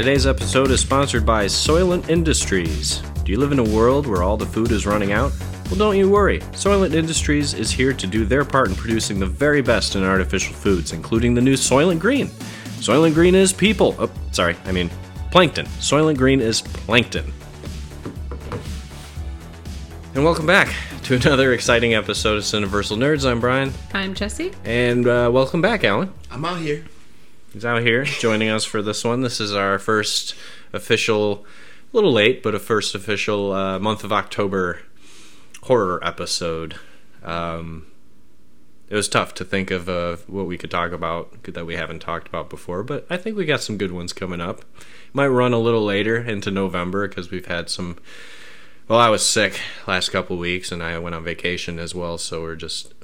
Today's episode is sponsored by Soylent Industries. Do you live in a world where all the food is running out? Well, don't you worry. Soylent Industries is here to do their part in producing the very best in artificial foods, including the new Soylent Green. Soylent Green is people. Oh, sorry, I mean plankton. Soylent Green is plankton. And welcome back to another exciting episode of Cineversal Nerds. I'm Brian, I'm Jesse. and uh, welcome back, Alan. I'm out here. He's out here joining us for this one. This is our first official, a little late, but a first official uh, month of October horror episode. Um, it was tough to think of uh, what we could talk about that we haven't talked about before, but I think we got some good ones coming up. Might run a little later into November because we've had some. Well, I was sick last couple weeks, and I went on vacation as well, so we're just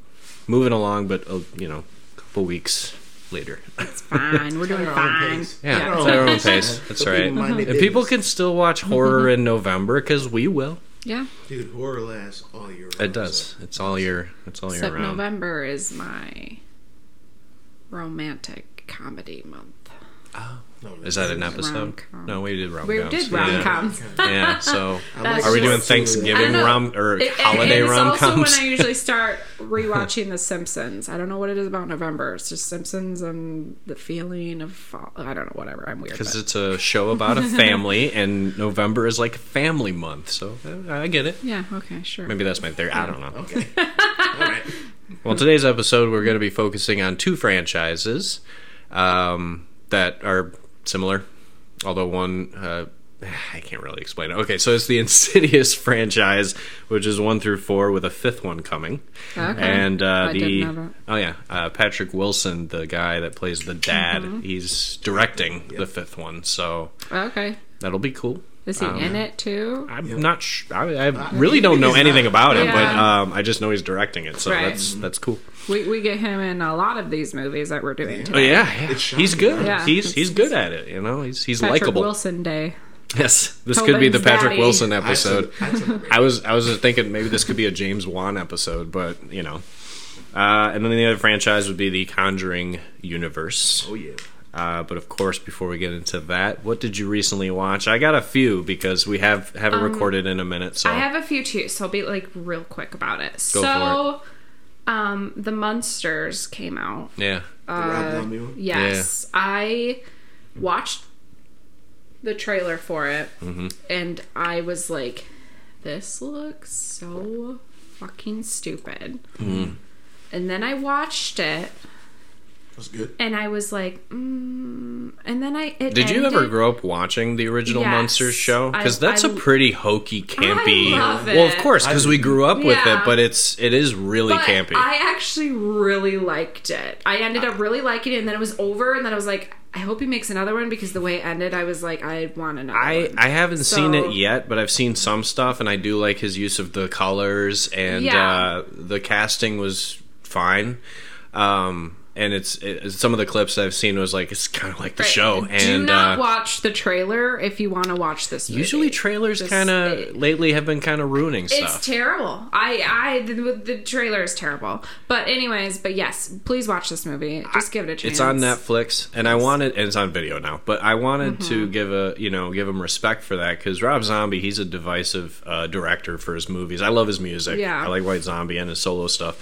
moving along, but uh, you know, a couple weeks later. It's fine. We're doing our own fine. pace. Yeah, At it's our our own own pace, pace. That's Let right. people mind And people can still watch horror in November because we will. Yeah. Dude, horror lasts all year. It does. It's all year. It's all year Except round. November is my romantic comedy month. No, Is that an episode? rom-com. No, we did rom We did rom Yeah. coms. yeah. So, are we doing those too. I Thanksgiving don't rom or It- holiday and rom It's also when I usually start rewatching The Simpsons. I don't know what it is about November. It's just Simpsons and the feeling of fall. I don't know. Whatever. I'm weird. Because it's a show about a family, and November is like family month. So uh, I get it. yeah. Okay. Sure. Maybe that's my theory. I don't know. Okay. all right. Well, today's episode, we're going to be focusing on two franchises um, that are similar, although one. Uh, I can't really explain it. Okay, so it's the Insidious franchise, which is one through four, with a fifth one coming. Okay. And uh, the didn't know that. oh yeah, uh, Patrick Wilson, the guy that plays the dad, Mm-hmm. he's directing the fifth one, so Okay. that'll be cool. Is he Um, in it too? I'm not. Sh- I, I really don't know anything not. about it, but um, I just know he's directing it, so Right. that's that's cool. We we get him in a lot of these movies that we're doing Oh today. yeah, yeah. He's good. Yeah. He's he's good at it. You know, he's he's Patrick likable. Wilson Day. Yes, this could be the Patrick daddy. Wilson episode. I took- I was I was thinking maybe this could be a James Wan episode, but you know. Uh, and then the other franchise would be the Conjuring universe. Oh yeah. Uh, but of course, before we get into that, what did you recently watch? I got a few because we have haven't recorded in a minute. So Um, I have a few too, so I'll be like real quick about it. Go so, um, the Munsters came out. yeah, The Rob Zombie one. Yes, I watched the trailer for it, Mm-hmm. and I was like, "This looks so fucking stupid." Mm-hmm. And then I watched it, That's good. and I was like, mm. and then I it Did you ever grow up watching the original Yes. Munsters show? Because that's a I- pretty hokey, campy. I love Well, of course, because we grew up with Yeah. it, but it's it is really But campy. I actually really liked it. I ended up really liking it, and then it was over, and then I was like, I hope he makes another one because the way it ended, I was like, I want another I, one. I haven't seen it yet, but I've seen some stuff, and I do like his use of the colors, and Yeah. uh, the casting was fine. Um, and it's it, some of the clips I've seen was like it's kind of like the Right. show. Do and not uh, watch the trailer if you want to watch this. Movie. usually trailers kind of lately have been kind of ruining It's stuff. terrible. I, I, the, the trailer is terrible. But anyways, but yes, please watch this movie. Just give it a chance. It's on Netflix, and I wanted, and it's on video now. But I wanted Mm-hmm. to give a, you know, give him respect for that because Rob Zombie, he's a divisive uh, director for his movies. I love his music. Yeah. I like White Zombie and his solo stuff,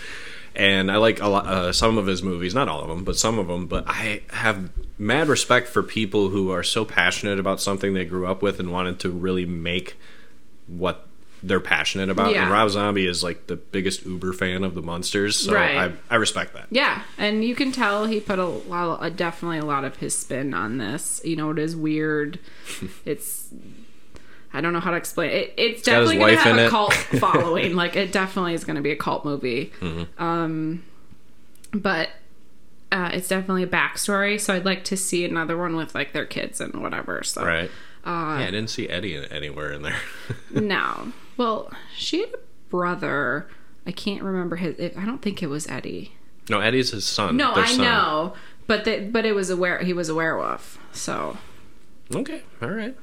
and I like a lot, uh, some of his movies, not all of them, but some of them. But I have mad respect for people who are so passionate about something they grew up with and wanted to really make what they're passionate about. Yeah. And Rob Zombie is like the biggest Uber fan of the Munsters, so Right. I, I respect that. Yeah, and you can tell he put a lot, definitely a lot of his spin on this. You know, it is weird. it's, I don't know how to explain it. It's got definitely going to have a it. cult following. like, it definitely is going to be a cult movie. Mm-hmm. Um, but uh, it's definitely a backstory. So I'd like to see another one with like their kids and whatever. So Right. Uh, yeah, I didn't see Eddie in- anywhere in there. no, well, she had a brother. I can't remember his. It, I don't think it was Eddie. no, Eddie's his son. No, I son. know, but the, but it was a were he was a werewolf. So Okay, all right.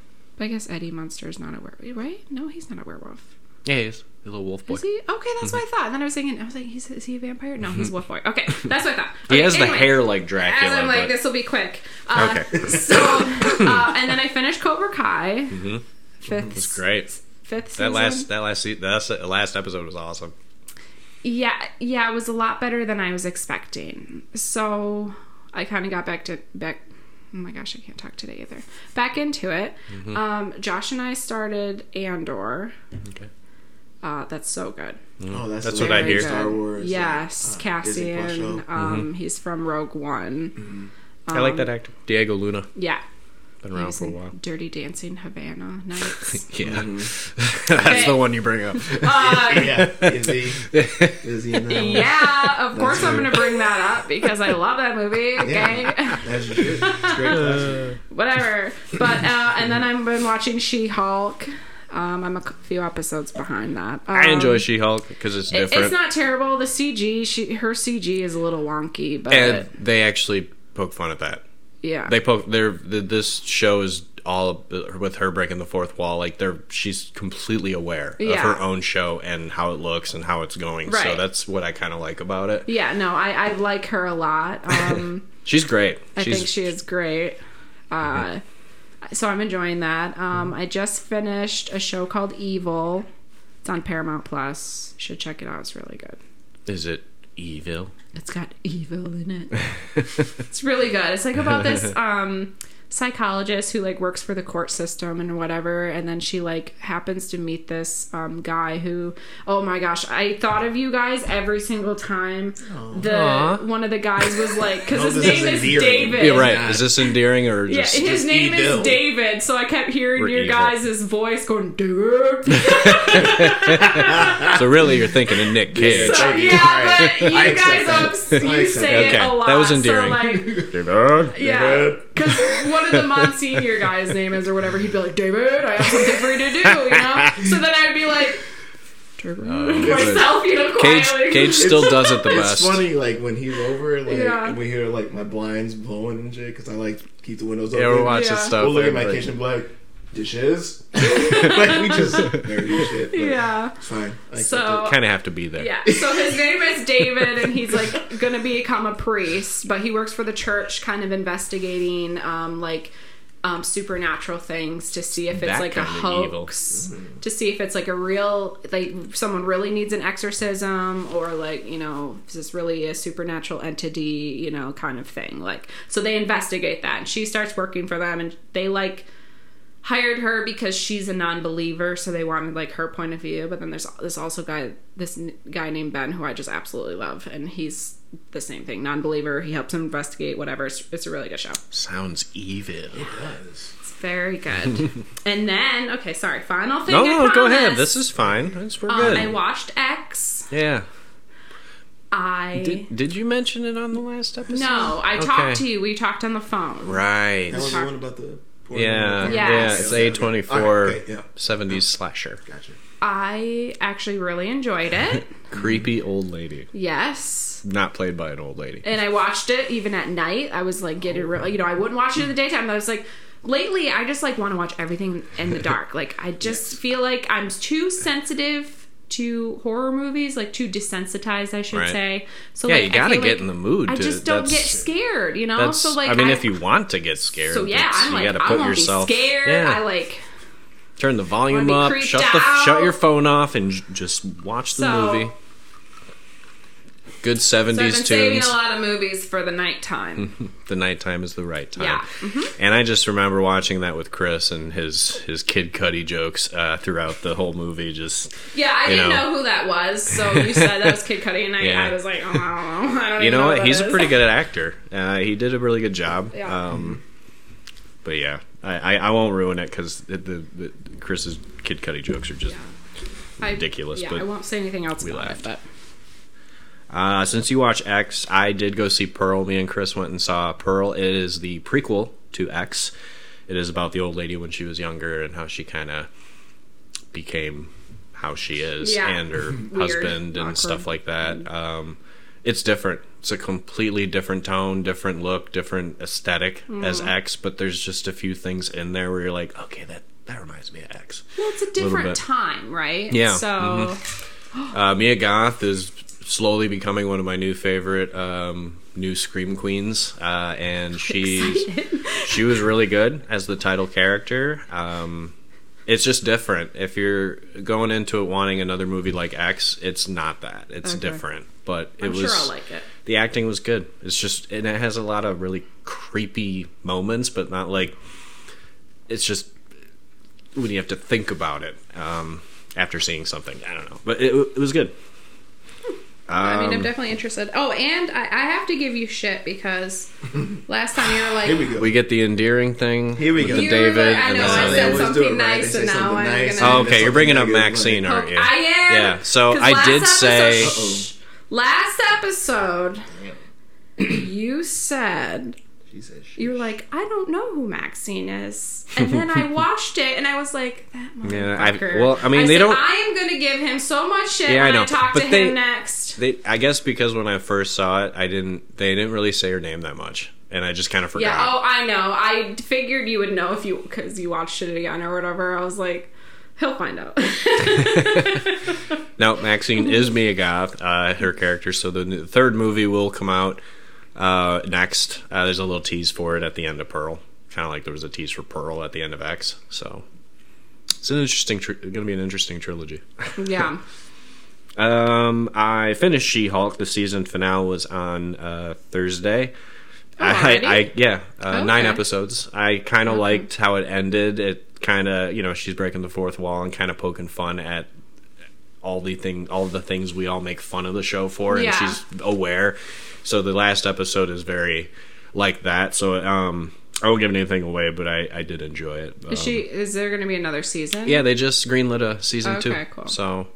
I guess Eddie Munster is not a werewolf, right? No, he's not a werewolf. Yeah, he is. He's a little wolf boy. Is he? Okay, that's what I thought. And then I was thinking, I was like, he's, is he a vampire? No, he's a wolf boy. Okay, that's what I thought. He Okay, has the hair like Dracula. I'm like, but- this will be quick. Uh, Okay. So, uh, and then I finished Cobra Kai. Mm-hmm. Fifth. It was great. Fifth season. That last that last that last episode was awesome. Yeah, yeah, it was a lot better than I was expecting. So I kind of got back to back. Oh my gosh, I can't talk today either. Back into it. Mm-hmm. Um, Josh and I started Andor. Okay. Uh, that's so good. Oh, that's, That's what I hear. good. Star Wars. Yes, uh, Disney Plus Cassian. show. Um, he's from Rogue One. I like that actor, Diego Luna. Yeah. Been around for a while. Dirty Dancing Havana Nights. Yeah, Mm-hmm. that's Okay. the one you bring up. uh, Yeah, is he? Is he in that? one? yeah, of course I'm going to bring that up because I love that movie. Okay. Yeah, as you should. It's great classic. whatever. But uh, and then I've been watching She Hulk. Um, I'm a few episodes behind that. Um, I enjoy She-Hulk because it's different, It's not terrible. The CG, she her CG is a little wonky, but and they actually poke fun at that. Yeah, They poke. They're this show is all with her breaking the fourth wall. Like they're she's completely aware of her own show and how it looks and how it's going. So that's what I kind of like about it. yeah. No, I, I like her a lot. Um, She's great. I she's think she is great. Uh, so I'm enjoying that. Um, I just finished a show called Evil. It's on Paramount Plus. Should check it out. It's really good. is it evil? It's got evil in it. it's really good. It's like about this um psychologist who like works for the court system and whatever and then she like happens to meet this um guy who oh my gosh I thought of you guys every single time the Aw. one of the guys was like cuz Oh, his this name is is endearing. David Yeah, right. Is this endearing or yeah, just? his just name evil. is David, so I kept hearing We're your evil. guys' voice going, David. so really, you're thinking of Nick Cage. So, Okay, yeah, but you I guys, that. ups, you say that. it a lot. that was endearing. So, like, Yeah, David. Because one of the Monsignor guys' name is or whatever, he'd be like, David, I have something for you to do, you know? So then I'd be like, David, oh, myself, you know, Cage. Cage still does it the It's best. funny, like when he's over, like Yeah. we hear like my blinds blowing and shit, because I like keep the windows Yeah, open. we're watching Yeah. stuff. We'll look at my like- kitchen, be like dishes. like we just nerdy shit. Yeah. it's fine. I accept So, Kind of have to be there. yeah. So his name is David, and he's like going to become a priest, but he works for the church, kind of investigating, um, like, um, supernatural things to see if it's That like a kind of evil. hoax, to see if it's like a real, like someone really needs an exorcism, or like you know, is this really a supernatural entity, you know, kind of thing. Like, so they investigate that, and she starts working for them, and they like hired her because she's a non-believer so they wanted like her point of view but then there's this also guy this guy named ben who i just absolutely love and he's the same thing non-believer he helps him investigate whatever it's, it's a really good show Sounds evil. it. Does. it's very good and then okay sorry final thing No, I no, go ahead. This is fine. This, we're um, good. i watched x yeah. i Did, did you mention it on the last episode? no i Okay. talked to you we talked on the phone Right. That was the one about the. Porn Yeah, porn? Yes. yeah. It's A okay. twenty four Alright, okay, yeah. seventies slasher. Gotcha. i actually really enjoyed it Creepy old lady, yes not played by an old lady. and I watched it even at night. I was like getting real, you know, I wouldn't watch it in the daytime. I was like, lately, I just like want to watch everything in the dark. Like, I just feel like I'm too sensitive to horror movies, like too desensitized, I should Right. say. So Yeah, like, you gotta get like in the mood. I to- just don't get scared, you know. So like, I mean, if you want to get scared, so yeah, I'm you like, gotta I put won't yourself. be scared. Yeah, I like. turn the volume up, shut the shut your phone off, and j- just watch the So- movie. Good 70s So I've seventies been saving tunes. a lot of movies for the nighttime. The nighttime is the right time. Yeah. Mm-hmm. And I just remember watching that with Chris and his his Kid Cudi jokes uh, throughout the whole movie. Just Yeah, I didn't know. know. who that was. So you said that was Kid Cudi, and I, Yeah. I was like, oh, I don't know. I don't you know what? He's a pretty good actor. Uh, he did a really good job. Yeah. Um, but yeah, I, I, I won't ruin it because the, the, Chris's Kid Cudi jokes are just. I- ridiculous, Yeah, but I won't say anything else we about laughed. it, but Uh, since you watch X, I did go see Pearl. Me and Chris went and saw Pearl. It is the prequel to X. It is about the old lady when she was younger and how she kind of became how she is Yeah. and her husband and Awkward. stuff like that. Um, it's different. It's a completely different tone, different look, different aesthetic as Mm. X. But there's just a few things in there where you're like, okay, that that reminds me of X. Well, it's a different bit. time, right? Yeah, Mm-hmm. So Uh, Mia Goth is slowly becoming one of my new favorite um, new scream queens, uh, and she's she was really good as the title character. Um, it's just different. If you're going into it wanting another movie like X, it's not that. It's Okay. different, but it I'm was sure like it. the acting was good. It's just and it has a lot of really creepy moments, but not like it's just when you have to think about it um, after seeing something. I don't know, but it, it was good. I mean, I'm Um, definitely interested. Oh, and I, I have to give you shit because last time you were like, Here we go. we get the endearing thing. Here we with go. the You were David. like, I and know, I They said always do something it right. nice, They and say now something I'm nice, gonna- Oh, and okay, you're bringing up. Maxine, aren't you? I am. Yeah, so 'Cause I last did say- episode- shh. last episode, you said She. You're like, I don't know who Maxine is, and then I watched it and I was like, that Yeah, I- motherfucker. well, I mean, they said, don't- I am gonna give him so much shit Yeah, I when I, know, talk but to they- him next. They, I guess because when I first saw it, I didn't. They didn't really say her name that much, and I just kind of forgot. Yeah. Oh, I know. I figured you would know if you because you watched it again or whatever. I was like, he'll find out. No, Maxine is Mia Goth, uh, her character. So the third movie will come out uh, next. Uh, there's a little tease for it at the end of Pearl, kind of like there was a tease for Pearl at the end of X. So it's an interesting, tr- going to be an interesting trilogy. yeah. Um, I finished She-Hulk. The season finale was on uh, Thursday. I, already? I yeah, uh, nine episodes. I kind of liked how it ended. It kind of you know she's breaking the fourth wall and kind of poking fun at all the thing, all the things we all make fun of the show for, and Yeah. she's aware. So the last episode is very like that. So um, I won't give anything away, but I, I did enjoy it. Is Um, she? Is there going to be another season? yeah, they just greenlit a season two. Okay, cool. So,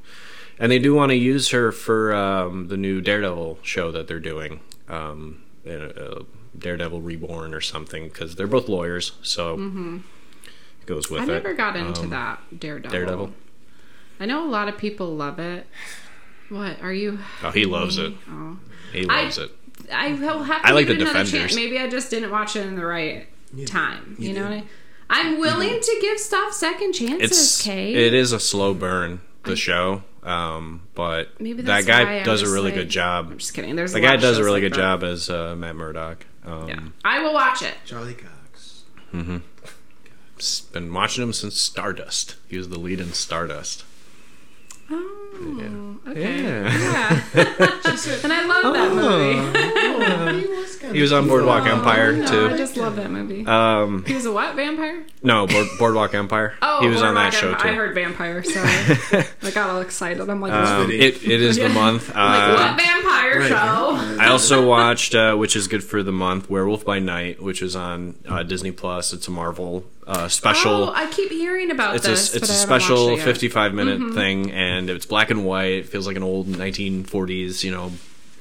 and they do want to use her for um, the new Daredevil show that they're doing, um, uh, Daredevil Reborn or something, because they're both lawyers. So it goes with Mm-hmm. I it. never got into Um, that Daredevil. Daredevil. I know a lot of people love it. What are you? Oh, he loves it. Oh, He I- loves it. I will have to I like give the it another Defenders. chance. Maybe I just didn't watch it in the right time. You, you know what I? I'm willing to give stuff second chances. It's Kate. it is a slow burn the show, um, but Maybe that guy does a really like- good job. I'm just kidding. There's The a guy lot does a really like good that. job as uh, Matt Murdock. Um, Yeah, I will watch it. Charlie Cox. Mm-hmm. Been watching him since Stardust. He was the lead in Stardust. Oh, okay. Yeah. and I love that movie. Oh, he was kind He was on Boardwalk Empire No, I just love that movie. Um, he was a what vampire? no, Board, Boardwalk Empire. Oh, he was on that show too. I heard vampire, sorry. I got all excited. I'm like, Um, What? it, it is the month. I'm like Uh, what vampire Right. show? I also watched, uh, which is good for the month, Werewolf by Night, which is on uh, Disney Plus. It's a Marvel uh, special. Oh, I keep hearing about it's this. a it's a special it yet. 55 minute Mm-hmm. thing, and it's black and white. It feels like an old 1940s, you know,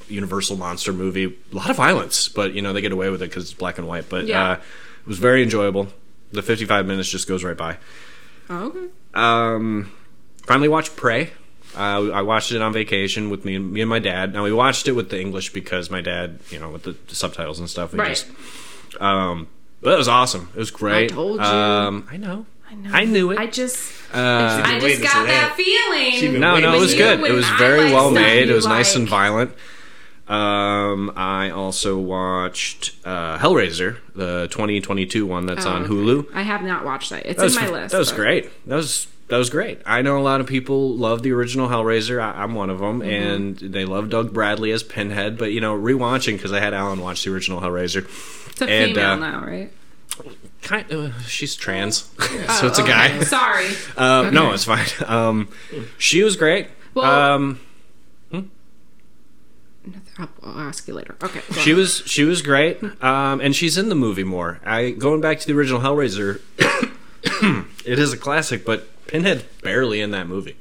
Universal monster movie. A lot of violence, but you know they get away with it because it's black and white. But Yeah. uh, it was very enjoyable. The 55 minutes just goes right by. Oh, okay. Um, finally watched Prey. Uh, I watched it on vacation with me and me and my dad. Now we watched it with the English because my dad, you know, with the, the subtitles and stuff. We Right. Just, um, but it was awesome. It was great. I told you. Um, I know. I know. I knew it. I just, Uh, I just got that that. feeling. No, no, it was good. It was very like well made. It you was nice and violent. Um, I also watched uh, Hellraiser, the 2022 one that's Oh, on okay. Hulu. I have not watched that. It's That was, in my list. that was but- great. That was that was great. I know a lot of people love the original Hellraiser. I, I'm one of them, Mm-hmm. and they love Doug Bradley as Pinhead. But you know, rewatching because I had Alan watch the original Hellraiser. It's a And, female uh, now, right? Kind uh, she's trans, so Oh, it's a okay. guy. Sorry. Uh, No, it's fine. Um, she was great. Well- um, I'll, I'll ask you later. Okay. She on. was she was great, um, and she's in the movie more. I going back to the original Hellraiser. it is a classic, but Pinhead barely in that movie.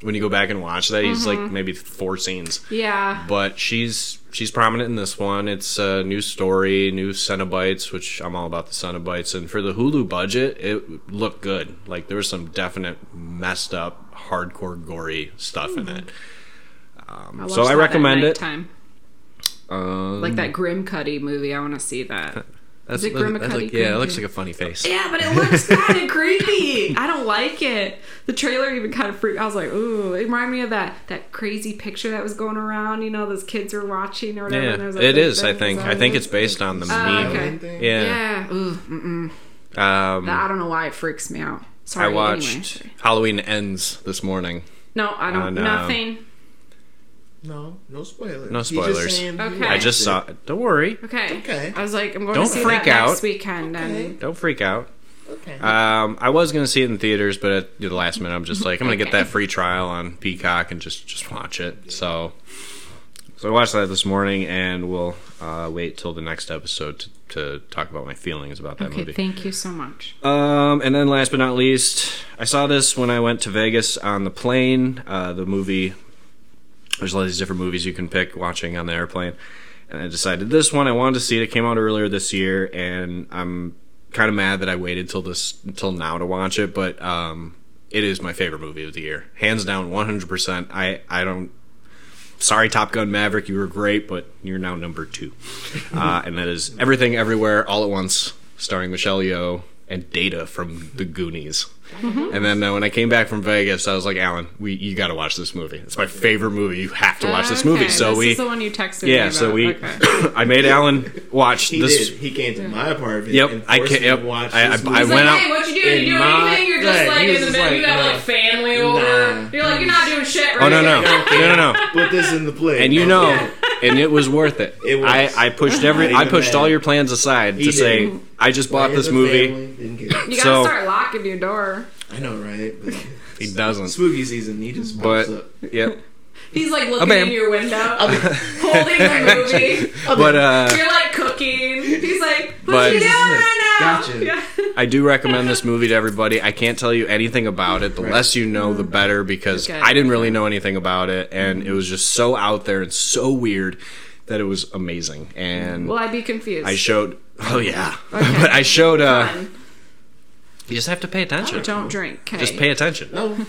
When you go back and watch that, he's Mm-hmm. like maybe four scenes, Yeah. but she's she's prominent in this one. It's a new story, new Cenobites, which I'm all about the Cenobites. And for the Hulu budget, it looked good. Like there was some definite messed up, hardcore, gory stuff in it. Um, watched so I recommend it. Um, Like that Grim Cuddy movie. I want to see that. That's, it that- that's Grimacuddy like, yeah, it looks like a funny face. Yeah, but it looks kind of creepy. I don't like it. The trailer even kind of freaked. I was like, ooh, it reminded me of that that crazy picture that was going around. You know, those kids were watching or whatever. Yeah, and like, it big is. I think. I think it's based on the Oh, meme. okay. Thing? Yeah. Yeah. Ooh, mm-mm. Um, I don't know why it freaks me out. Sorry. I watched Anyway. Halloween Ends this morning. No, I don't. on, um, nothing. No, no spoilers. No He's just spoilers. saying Okay. I watched just it. saw. Don't worry. Okay. okay. I was like, I'm going Don't to see freak that out. next weekend. Okay. And Don't freak out. Okay. Um, I was gonna see it in theaters, but at the last minute, I'm just like, I'm gonna get Okay. that free trial on Peacock and just just watch it. So, so I watched that this morning, and we'll uh, wait till the next episode to, to talk about my feelings about that okay, movie. thank you so much. Um, and then last but not least, I saw this when I went to Vegas on the plane. Uh, the movie, there's all these different movies you can pick watching on the airplane. And I decided this one I wanted to see it. It came out earlier this year, and I'm kind of mad that I waited till this till now to watch it. But um, it is my favorite movie of the year, hands down, 100. percent I I don't. Sorry, Top Gun Maverick, you were great, but you're now number two. Uh, and that is Everything Everywhere All at Once, starring Michelle Yeoh and Data from The Goonies. And then uh, when I came back from Vegas, I was like, Alan, we you got to watch this movie. It's my favorite movie. You have to watch this movie. Okay, So this we, is the one you texted me yeah, about. so we, Okay. I made Alan watch he this. did. He came to my apartment. Yep, and I can- me yep, watch I- this I- I went like, out- hey, what you doing? in You doing my- anything? You're just right, like in the middle. like, you got nah. like family over. Nah. You're like, you're not doing shit right Oh no no no no no! Put this in the play. And you know, and it was worth it. It was. I, I pushed every, I pushed bad. all your plans aside He to say. I just bought this movie. family, didn't get it. You gotta So- start locking your door. I know, right? But He doesn't. Spooky season. He just But up. yep. He's like looking in your window, holding the movie. But uh, You're like cooking. He's like, what But- you doing right now? Gotcha. Yeah. I do recommend this movie to everybody. I can't tell you anything about it. The Right. less you know, the better because Okay. I didn't really know anything about it, and it was just so out there and so weird that it was amazing. And Will I'd be confused? I showed. Oh yeah, but I showed. uh Fun. You just have to pay attention. Don't drink. Okay. Just pay attention. No,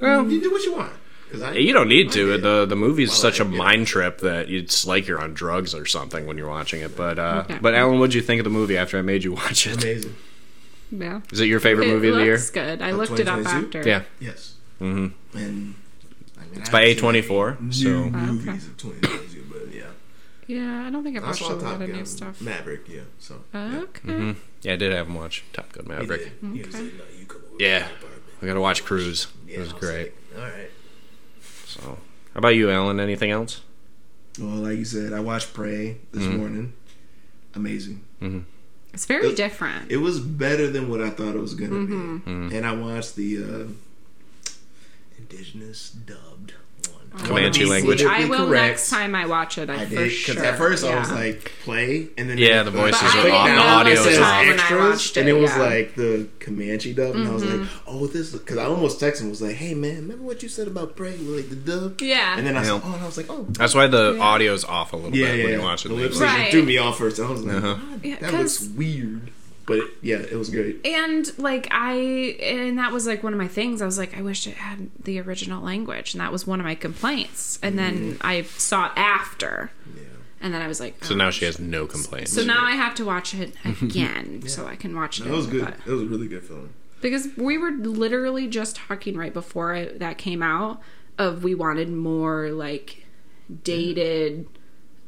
Well, you do what you want. Cause I, You don't need to. Did. The the movie's Well, such a I get mind trip that it's like you're on drugs or something when you're watching it. But uh, Okay. but Alan, what'd you think of the movie after I made you watch it? amazing. Yeah. Is it your favorite It movie of the year? looks good. I Of looked it up after. Yeah. Yes, hmm and I mean, it's by A24, New so- Oh, movies okay. of 2022, but yeah, Yeah, I don't think I've watched a saw lot of new stuff. Maverick. Yeah, so Okay. hmm Yeah, I did have him watch Top Gun Maverick. did. He was Okay. like, no, you come over Yeah. to my apartment. I got to watch Cruise. Yeah, It was I great. like, All right. So, how about you, Alan? Anything else? Well, like you said, I watched Prey this Mhm. morning. Amazing. It's very It- different. It was better than what I thought it was gonna Mhm. be. Mhm. And I watched the uh, indigenous dubbed one. I wanna Comanche language. I will correct. next time I watch it. I, I for did because sure. at first I was like play, and then Yeah, the but voices are off, down the and audio is off. When extras, it, and it was yeah. Mm-hmm. like the Comanche dub, and I was like, oh, this because I almost texted him was like, hey man, remember what you said about Prey, with, like the dub? yeah. And then I said, Yeah. oh, and I was like, oh. That's why the Yeah. audio's off a little Yeah, bit yeah, when yeah. you watch it. The in lip Right. threw me off first. I was like, Uh-huh. "God, Yeah, that 'cause- looks weird. But yeah, it was great. and like I and that was like one of my things. I was like, I wish it had the original language, and that was one of my complaints. And then I saw it after, Yeah. and then I was like, So oh. now she has no complaints. So now I have to watch it again so I can watch it. No, it was good. but- It was a really good film. because we were literally just talking right before it, that came out of we wanted more like dated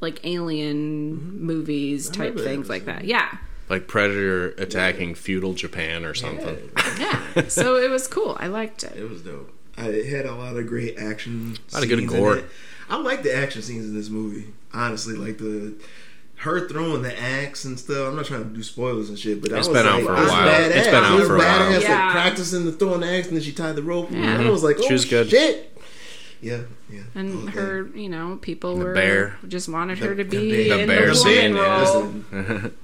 like alien movies Mm-hmm. I type things like that yeah like Predator attacking feudal Japan or something. Yeah, yeah so it was cool i liked it it was dope. I, it had a lot of great action. A lot of good gore. I like the action scenes in this movie. Honestly, like the her throwing the axe and stuff. I'm not trying to do spoilers and shit, but It's I was been out like, for a was while. Badass. It's been out was for a while. badass, Yeah. Like practicing the throwing the axe, and then she tied the rope. Yeah. And I was like, oh She was oh, good. shit. Yeah, yeah. and Okay. her you know people The were bear. just wanted The- her to be bear. The in bear the scene, woman yeah.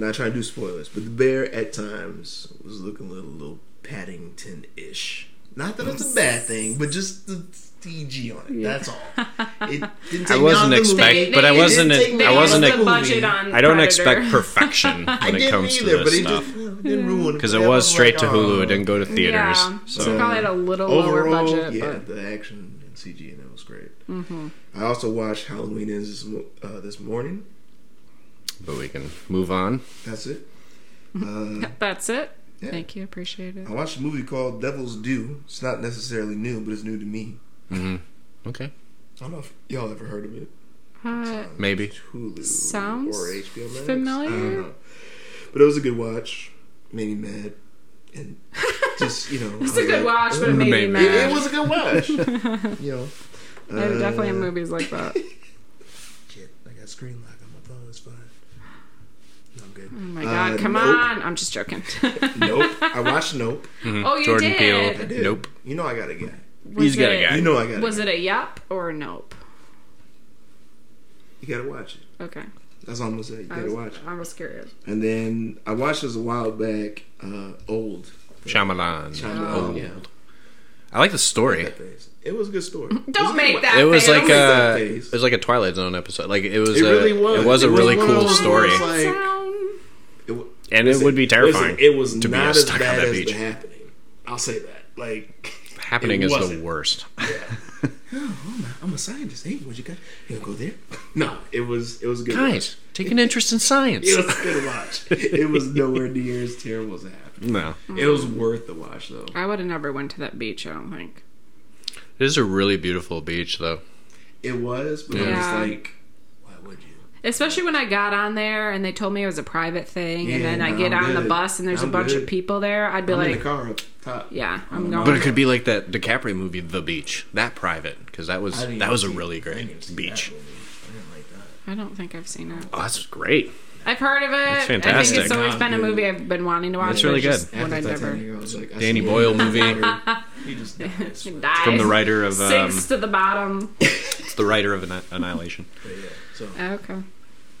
role Listen, not trying to do spoilers, but the bear at times was looking a little, little Paddington ish. Not that it's a bad thing, but just the CG on it. That's all. It didn't I wasn't me out of the expect- movie. but I wasn't- take me I out wasn't the ex- the movie. budget on I don't Predator. expect perfection I when it didn't comes to either, but this it stuff just you know, didn't ruin because but it was straight like, to Hulu. oh. It didn't go to theaters. yeah So so probably had a little lower budget yeah, but the action and CG and that was great. I also watched Halloween ends this, uh, this morning. But we can move on. That's it. Uh, That's it. Yeah. Thank you. Appreciate it. I watched a movie called Devil's Due. It's not necessarily new, but it's new to me. Okay. I don't know if y'all ever heard of it. Uh, Maybe. Hulu Sounds or HBO Max. familiar. I don't know. But it was a good watch. Made me mad. And just, you know. it's I a was good like, watch, but it made me Maybe. It, mad. it was a good watch. you know. I definitely have Uh, movies like that. Shit, I got screen lock on my phone. It's fine. No, I'm good. Oh my god, Uh, come nope. on. I'm just joking. Nope. I watched Nope. Oh, you Jordan did? Peele. I did. Nope. You know I got a guy. Was He's got a guy. You know I got a Was guy. it a yup or a nope? You gotta watch it. Okay. That's all I'm gonna say. You I gotta was, watch it. I was curious. And then I watched this a while back. Uh, old. Shyamalan. Shyamalan, Old. yeah. I like the story. It was a good story. It was Don't make one. that It was face. like a, it was like a Twilight Zone episode. Like it was. It a, really was. It was a was really cool story, like- Sound. It, and it would be terrifying. Listen, it was to be not as stuck on bad that as beach. the happening. I'll say that. Like Happening is the wasn't. worst. oh, I'm, a, I'm a scientist. Hey, what you got? You gonna go there? No, it was it was a good. Guys, take an interest in science. it was a good watch. It was nowhere near as terrible as it happened. No, It was worth the watch though. I would have never went to that beach. I don't think. it is a really beautiful beach, though. It was, but I was Yeah. like, why would you? Especially when I got on there and they told me it was a private thing, and Yeah, then I get I'm on the bus and there's I'm a bunch good. of people there. I'd be I'm in like, the car up top. yeah, I'm going. But it could be like that DiCaprio movie, The Beach, that private, because that was that was a really I didn't even great beach. I didn't like that. I don't think I've seen it. Oh, that's great. I've heard of it. I think it's always Nah, been a movie I've been wanting to watch. It's really good. When I After never Titanic, I was like, Danny Boyle movie. He just died. I dies, From the writer of um, sinks to the bottom. it's the writer of Annihilation. But yeah, so okay.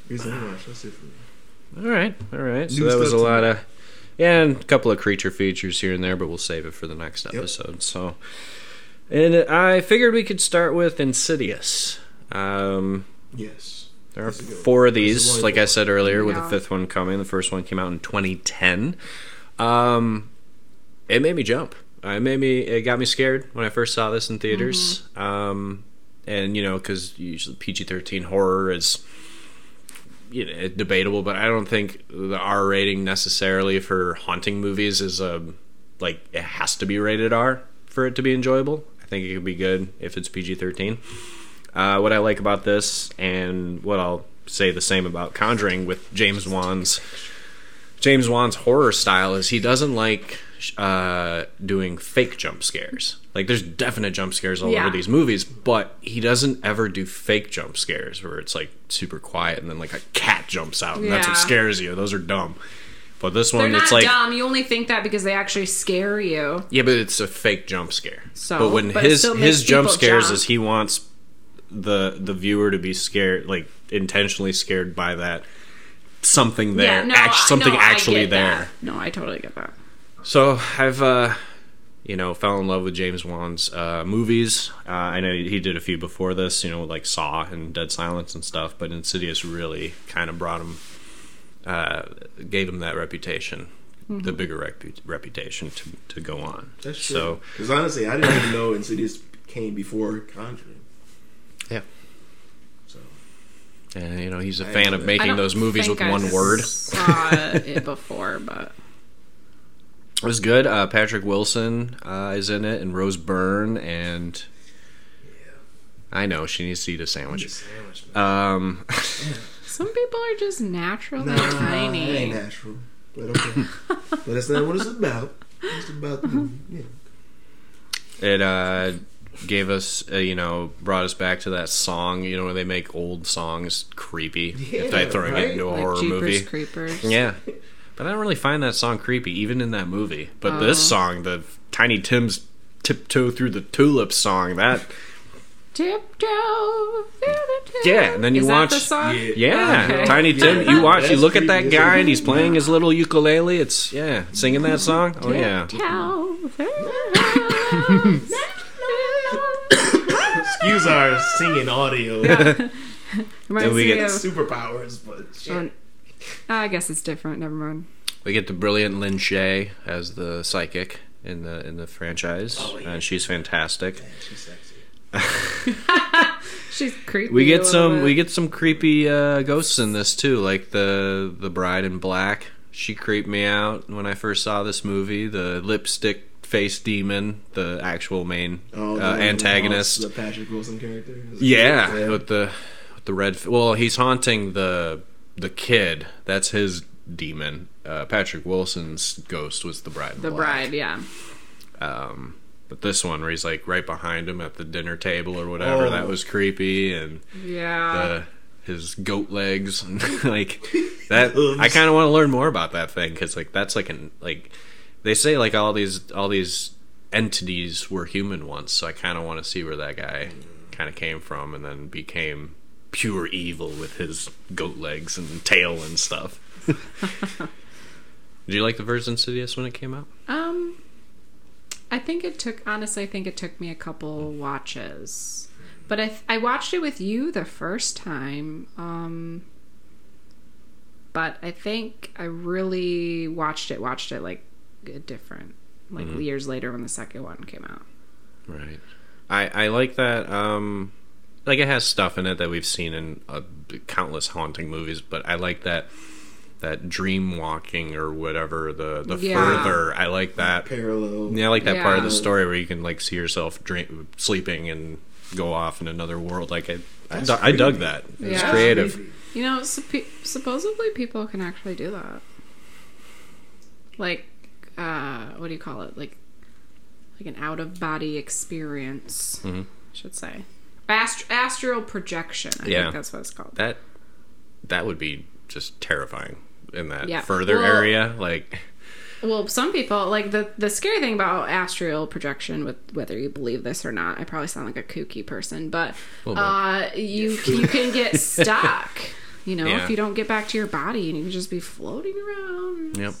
here's the watch. That's it for me. All right, all right. So New that was a stuff lot of yeah, and a couple of creature features here and there, but we'll save it for the next episode. So, and I figured we could start with Insidious. Um, Yes. there are This is good. four of This is these, only like I four. said earlier, with Yeah. the fifth one coming. The first one came out in 2010. Um, it made me jump. Uh, It made me. It got me scared when I first saw this in theaters. Um, and you know, because usually PG-13 horror is you know debatable, but I don't think the R rating necessarily for haunting movies is a like it has to be rated R for it to be enjoyable. I think it could be good if it's PG-13. Uh, what I like about this, and what I'll say the same about Conjuring with James Wan's James Wan's horror style is he doesn't like uh, doing fake jump scares. Like there's definite jump scares all Yeah. over these movies, but he doesn't ever do fake jump scares where it's like super quiet and then like a cat jumps out and that's what scares you. Those are dumb. But this one, it's like dumb. You only think that because they actually scare you. yeah, but it's a fake jump scare. So, but when but his his jump scares jump. is he wants the the viewer to be scared, like intentionally scared by that something there, yeah, no, act- something no, actually there. that. No, I totally get that. So I've uh, you know fell in love with James Wan's uh, movies. Uh, I know he did a few before this, you know, like Saw and Dead Silence and stuff. But Insidious really kind of brought him, uh, gave him that reputation, Mm-hmm. the bigger repu- reputation to to go on. That's true. so because honestly, I didn't even know Insidious came before Conjuring. yeah. So And you know he's a I fan of making those movies with think I one word. Saw it before, but It was good. Uh, Patrick Wilson uh, is in it, and Rose Byrne, and I know she needs to eat a the sandwich. sandwich. Um, some people are just naturally Nah, it tiny. ain't natural, but okay. but that's not what it's about. It's about the. Yeah. it uh, gave us, uh, you know, brought us back to that song. You know, where they make old songs creepy if Yeah, they throwing right? it into a Like horror Jeepers movie. Creepers. Yeah, but I don't really find that song creepy, even in that movie. But oh. this Oh. song, the Tiny Tim's "Tiptoe Through the Tulips" song, that Tiptoe through the tulips. Yeah, and then you Is watch- That the song? Yeah, Okay. Tiny Tim. You watch, you look at that guy, and he's playing his little ukulele. It's yeah, singing that song. Oh yeah, Tiptoe through the tulips. Excuse our singing audio Reminds And we me get of- superpowers, but shit. I guess it's different. Never mind. we get the brilliant Lin Shaye as the psychic in the in the franchise, Oh, yeah. and she's fantastic. Man, she's sexy. She's creepy. We get little some bit. we get some creepy uh, ghosts in this too, like the the bride in black. She creeped me out when I first saw this movie. The lipstick face demon, the actual main Oh, the uh, antagonist. the Patrick Wilson character. Is Yeah, with the with the red. f- Well, he's haunting the the kid. That's his demon. Uh, Patrick Wilson's ghost was the bride. the Black. bride. Yeah. Um, but this one, where he's like right behind him at the dinner table or whatever, Oh. that was creepy, and Yeah. the his goat legs and like that. I kind of want to learn more about that thing because like that's like an like they say like all these all these entities were human once, so I kind of want to see where that guy kind of came from and then became pure evil with his goat legs and tail and stuff. Did you like the first Insidious when it came out? Um, I think it took. Honestly, I think it took me a couple watches, but I I watched it with you the first time. Um, but I think I really watched it. Watched it like a different, like Mm-hmm. years later when the second one came out. Right. I I like that. Um, like it has stuff in it that we've seen in uh, countless haunting movies, but I like that that dream walking or whatever the the Yeah. further. I like that. Parallel. Yeah, I like that part of the story where you can like see yourself dream, sleeping and go off in another world. Like I, I, That's du- I dug that. It was creative. You know, supp- supposedly people can actually do that. Like, uh, what do you call it? Like, like an out of body experience, Mhm. I should say. Ast- astral projection. I Yeah. think that's what it's called. That that would be just terrifying in that Yeah. further Well- area. Like Well, some people like the the scary thing about astral projection, with whether you believe this or not. I probably sound like a kooky person, but uh, you you can get stuck. You know, Yeah. if you don't get back to your body, and you can just be floating around. Yep.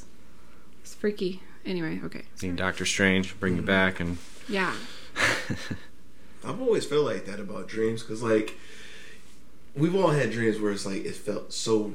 It's freaky. Anyway, okay. need Doctor Strange bring you back and Yeah. I've always felt like that about dreams because, like, we've all had dreams where it's like it felt so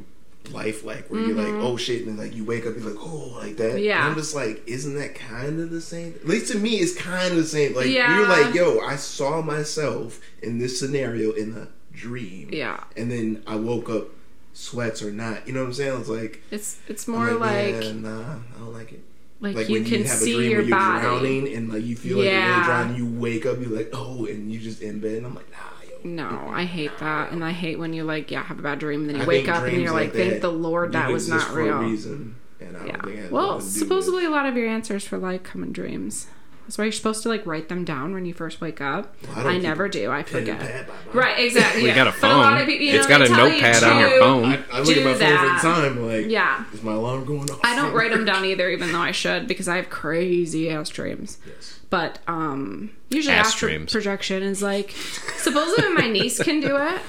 lifelike, where you're like, oh shit, and then like you wake up, you're like, oh, like that. Mm-hmm. Yeah. And I'm just like, isn't that kind of the same? At least to me, it's kind of the same. Like Yeah. you're like, yo, I saw myself in this scenario in a dream. Yeah. And then I woke up, sweats or not. You know what I'm saying? It's like. It's it's I'm more like yeah, nah, I don't like it. Like, Like you when can you have a see dream your where you're body. drowning and like you feel like you're Yeah. really drowning, you wake up, you're like, oh, and you just in bed. And I'm like, nah, yo. No, I hate that, and I hate when you like yeah have a bad dream and then you I wake up and you're like, that thank the Lord that was not real. reason, and I Yeah. don't think it has Well, nothing to do supposedly a lot of your answers for life come in dreams. That's why you're supposed to like write them down when you first wake up. Well, I I, never do. I forget. pad by my- Right, exactly. We yeah. got a But lot phone. of people, you It's know, got a tell you notepad on your phone. I, I look at my phone that. for the time, like, Yeah. is my alarm going off? I don't write them down either, even though I should, because I have crazy ass dreams. Yes. But um, usually Ass astral dreams. projection is like supposedly my niece can do it.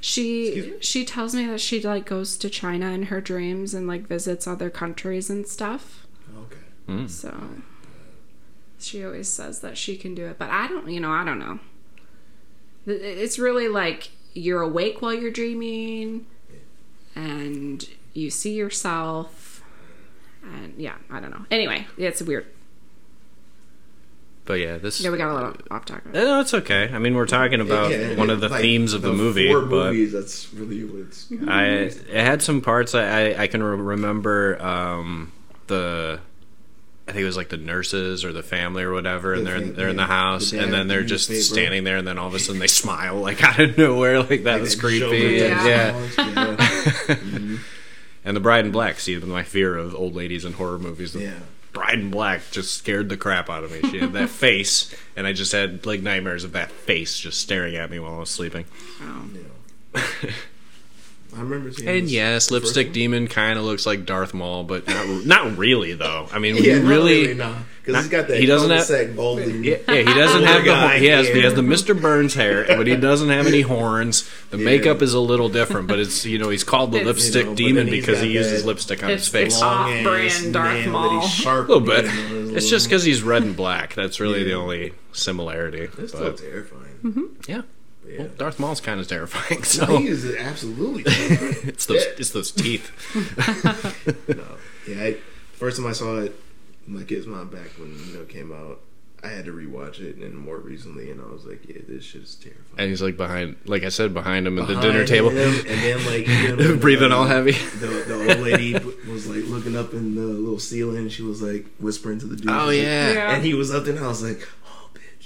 She she tells me that she like goes to China in her dreams and like visits other countries and stuff. Okay. Mm. So she always says that she can do it, but I don't. You know, I don't know. It's really like you're awake while you're dreaming, and you see yourself, and yeah, I don't know. Anyway, it's weird. But yeah, this. Yeah, we got a little off topic. No, it's okay. I mean, we're talking about Yeah, one of the like, themes of the, movie, Four but movies. That's really what it's. I it had some parts I I, I can re- remember um, the. I think it was like the nurses or the family or whatever, and they're fam- they're in the house, the and then they're just newspaper. standing there, and then all of a sudden they smile like out of nowhere, like that Like was that creepy. Joker and- Yeah. yeah. yeah. Mm-hmm. And the Bride in Black. See, my fear of old ladies in horror movies. The Yeah. Bride in Black just scared the crap out of me. She had that face, and I just had like nightmares of that face just staring at me while I was sleeping. Oh. Yeah. I remember seeing. And this- yes, Lipstick. Demon kind of looks like Darth Maul, but not not really though. I mean, Yeah, you not really, nah. not- Because he's got that. he doesn't have- cul-de-sac yeah, yeah, he doesn't have the he has he has the Mr. Burns hair, but he doesn't have any horns. The Yeah. makeup is a little different, but it's you know he's called the Lipstick You know, Demon because he uses that- lipstick on his face. it's A off-brand Darth nail that Maul. he's sharp little bit. with, you know, his It's just because he's red and black. That's really the only similarity. It's still But, terrifying. yeah, But yeah. well, Darth Maul's kind of terrifying. No, he is absolutely. terrifying. it's those Yeah. it's those teeth. no. Yeah, I, first time I saw it, my kid's mom back when you know came out, I had to rewatch it, and more recently, and I was like, yeah, this shit is terrifying. And he's like behind, like I said, behind him at the dinner table, him, and then like even, breathing all uh, heavy. The, the old lady was like looking up in the little ceiling. She was like whispering to the dude. Oh She's like- yeah. Yeah. and he was up there, and I was like, oh bitch.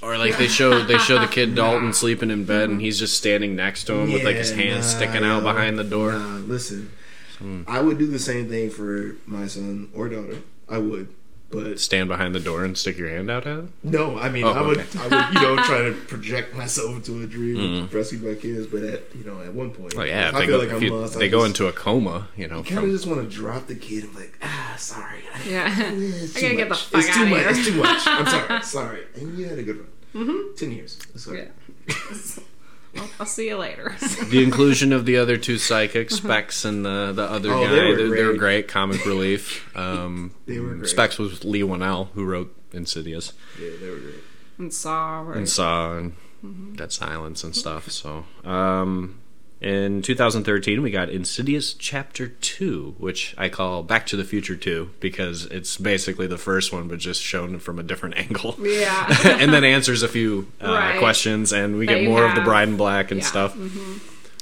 Or like they show they show the kid Dalton sleeping in bed and he's just standing next to him with like his hands nah, sticking out yo. behind the door. Nah, listen, hmm. I would do the same thing for my son or daughter. I would, but Stand behind the door and stick your hand out at him. no, I mean, Oh, I would, okay. I would, you know, try to project myself into a dream, rescue my kids. But at you know, at one point, Oh yeah, if I they feel go, like if I'm you- lost. they I go just- into a coma, you know. kind of From, just want to drop the kid and be like, ah, sorry. Yeah. I too gotta get the much. fuck it's out too of much. here. It's too much. I'm sorry. Sorry. And you had a good run. Mm-hmm. Ten years. That's all right. Yeah. Well, I'll see you later. the inclusion of the other two psychics, Specs and the the other Oh, guy, they were they, they were great. great comic relief. Um, They were great. Specs was Leigh Whannell who wrote Insidious Yeah, they were great. and Saw. Right? and Saw and Dead Silence and stuff. So. Um, in 2013, we got Insidious Chapter 2, which I call Back to the Future 2 because it's basically the first one, but just shown from a different angle. Yeah. and then answers a few uh, Right. questions, and we That get you more of the have. bride in black and Yeah. stuff.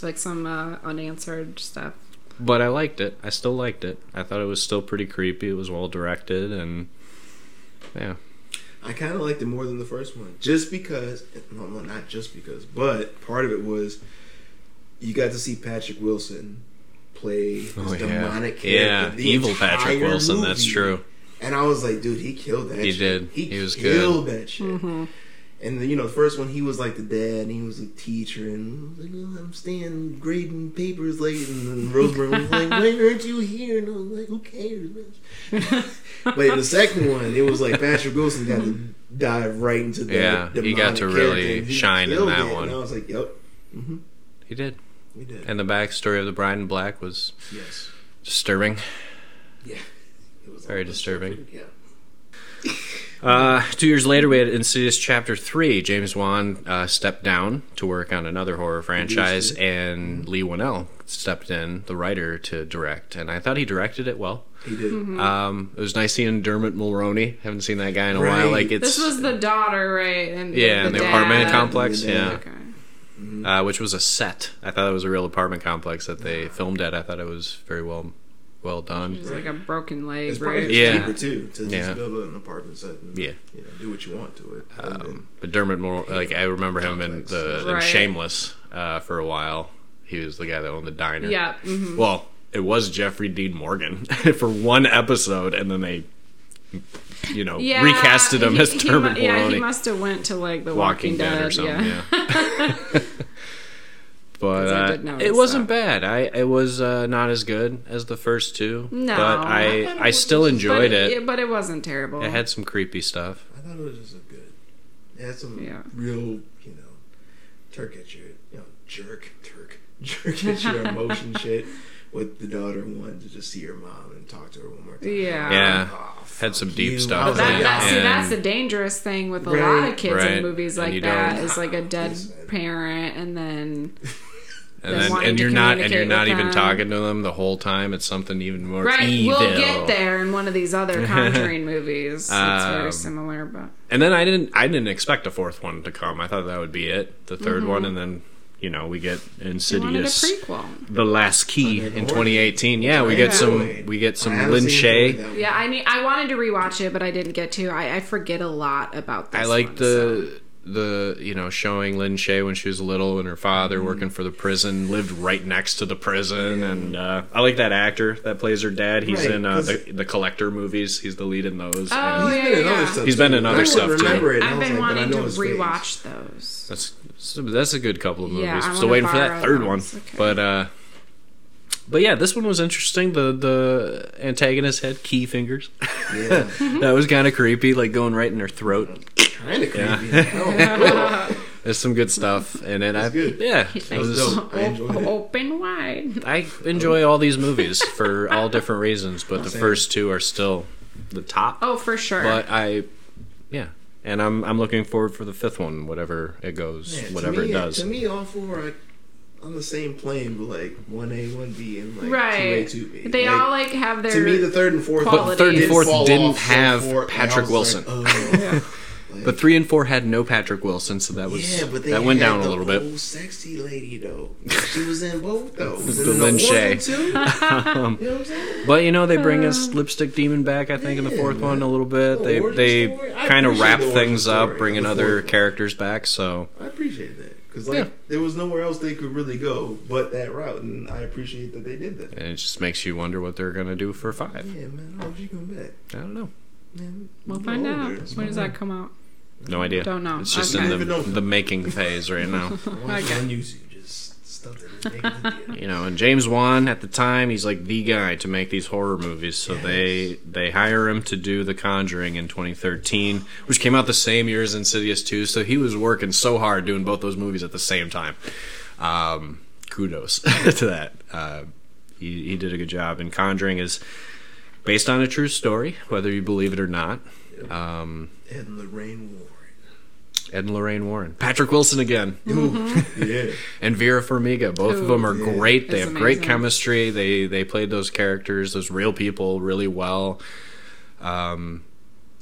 like some uh, unanswered stuff. But I liked it. I still liked it. I thought it was still pretty creepy. It was well directed, and yeah, I kind of liked it more than the first one, just because. No, no, not just because, but part of it was you got to see Patrick Wilson play this Oh, yeah. demonic character. Yeah, the evil Patrick entire Wilson, that's true. And I was like, dude, he killed that. He shit. did. He, He was killed good. that shit. Mm-hmm. And the, you know, the first one, he was like the dad, and he was a teacher, and I was like, oh, I'm staying grading papers late, and then Rosemary was like, why aren't you here? And I was like, who cares? bitch? but in the second one, it was like Patrick Wilson got to mm-hmm. dive right into that. Yeah, he got to really character, and he shine in killed that it. one. And I was like, yep, mm-hmm. he did. We did. And the backstory of the bride in black was yes, disturbing. yeah, it was Very all disturbing. Yeah. Uh, two years later, we had Insidious Chapter 3. James Wan uh, stepped down to work on another horror franchise, and Leigh Whannell stepped in, the writer, to direct. And I thought he directed it well. He did. Um, it was nice seeing Dermot Mulroney. Haven't seen that guy in a Right. while. Like it's This was the daughter, right? And yeah, in the dad. apartment complex. Yeah. Yeah, Okay. uh, which was a set. I thought it was a real apartment complex that they filmed at. I thought it was very well, well done. It's like a broken leg, It's right? just Yeah. cheaper too to just Yeah. build an apartment set. And, Yeah. you know, do what you want to it. And then- Um, but Dermot Mul like I remember him in the in Shameless uh, for a while. He was the guy that owned the diner. Yeah. mhm. Well, it was Jeffrey Dean Morgan for one episode, and then they, you know, Yeah, recasted him he- as he Dermot mu- Yeah, he must have went to like the Walking Walking, Dead, or something. Yeah. Yeah. but 'Cause I uh, did it wasn't that. bad. I it was uh, not as good as the first two. No. but I I I still just- enjoyed but it. But it wasn't terrible. It had some creepy stuff. I thought it was just a good. It had some Yeah. real, you know, Turk at your, you know, jerk, Turk, jerk at your emotion shit. With the daughter wanted to just see her mom and talk to her one more time. Yeah. Yeah. Oh, Had some deep you. stuff I was But that, like, that, see, that's the dangerous thing with a Right, lot of kids right. in movies like you that don't- is like a dead parent, and then And Then then and you're not and you're not even them. talking to them the whole time. It's something even more right, evil. we'll get there in one of these other Conjuring movies. It's Um, very similar, but And then I didn't I didn't expect a fourth one to come. I thought that would be it, the 3rd one, and then you know we get you wanted a Insidious, prequel. the last key Under in 2018. Yeah, we get some we get some I Lin Shaye. Yeah, I mean, I wanted to rewatch it, but I didn't get to. I, I forget a lot about this. I like one, the the you know showing Lin Shaye when she was little and her father Mm-hmm. working for the prison lived right next to the prison and uh, I like that actor that plays her dad. He's Right, in uh, 'cause- the the Collector movies. He's the lead in those. Oh, and He's yeah, been in yeah. other stuff. He's been in other couldn't stuff, too. it. I've been like, wanting to his face. rewatch those. That's so that's a good couple of movies. Yeah, Still waiting for that borrow third one. Okay. But uh but yeah, this one was interesting. The the antagonist had key fingers. Yeah. that was kind of creepy, like going right in her throat. kind of creepy. Yeah. There's some good stuff in it. I, good. Yeah, it was was. I. Open wide. I enjoy all these movies for all different reasons, but the first two are still the top. Oh, for sure. But I, yeah, and I'm I'm looking forward for the fifth one, whatever it goes, Yeah, whatever me- it does. To me, all four are on the same plane, but like one A, one B, and like right. two A, two B. They Like, all like have their. to me, the third and fourth, But the third and didn't fourth fall didn't have far- like, I Patrick was like, Wilson. oh. Like, But three and four had no Patrick Wilson, so that was yeah, but they that went had down a little bit. old Sexy lady though, she was in both though. The in the Lin one Shaye. and two? you know what I'm um, saying? But you know they bring us uh. lipstick demon back. I think in the fourth man. one a little bit. The They they kind of wrap things story up, of bringing other one. characters back. So I appreciate that because like Yeah. there was nowhere else they could really go but that route, and I appreciate that they did that. and it just makes you wonder what they're gonna do for five. Yeah, man, I hope she come back. I don't know. Man, We'll find know, out. When does that come out? No idea. Don't know. It's just Okay. in Even the the making phase right now. Watch Okay. on YouTube, just stuff that is making it you know, and James Wan at the time, he's like the guy to make these horror movies. So they they hire him to do The Conjuring in 2013, which came out the same year as Insidious 2. So he was working so hard doing both those movies at the same time. Um, kudos to that. Uh, he he did a good job. And Conjuring is based on a true story, whether you believe it or not. Um, And Lorraine Warren. Ed and Lorraine Warren, Patrick Wilson again. Yeah. and Vera Farmiga. Both of them are Yeah. great. They That's have great chemistry. They they played those characters, those real people, really well. Um,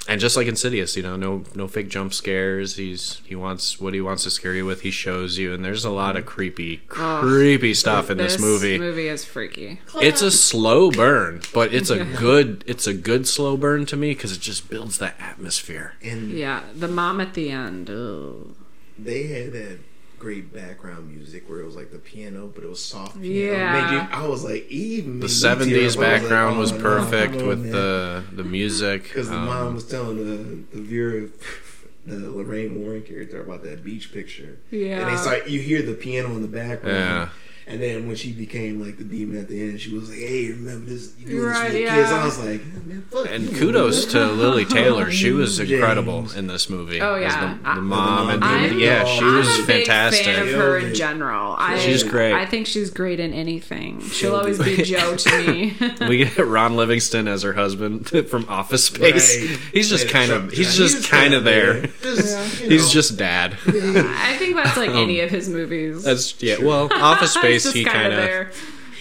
and just like Insidious, you know, no no fake jump scares. He's he wants what he wants to scare you with. He shows you, and there's a lot of creepy, Oh. creepy stuff in this, movie. This movie is freaky. It's a slow burn, but it's a Yeah. good it's a good slow burn to me because it just builds that atmosphere. And Yeah, the mom at the end. Ugh. they had that great background music where it was like the piano, but it was soft piano. Yeah. Made you- I was like, even The '70s background was perfect oh, with the the music. because the Um, mom was telling the the Vera, the Lorraine Warren character about that beach picture. Yeah. and they start. You hear the piano in the background. Yeah. And then when she became like the demon at the end, she was like, "Hey, remember this? You do Right, this for your yeah. kids." I was like, "Man, fuck And you, kudos man." to Lili Taylor. She was James. incredible in this movie. Oh, as yeah. the, the mom and I'm- the, yeah, she I'm was I'm a big fantastic. fan of her in general. I, She's great. I think she's great in anything. She'll She'll always be- be Joe to me. we get Ron Livingston as her husband from Office Space. Right. He's just kind of he's guy. just kind of there. Just, you He's know. just dad. I think that's like um, any of his movies. That's yeah. Well, Office Space just he kinda kind of. there.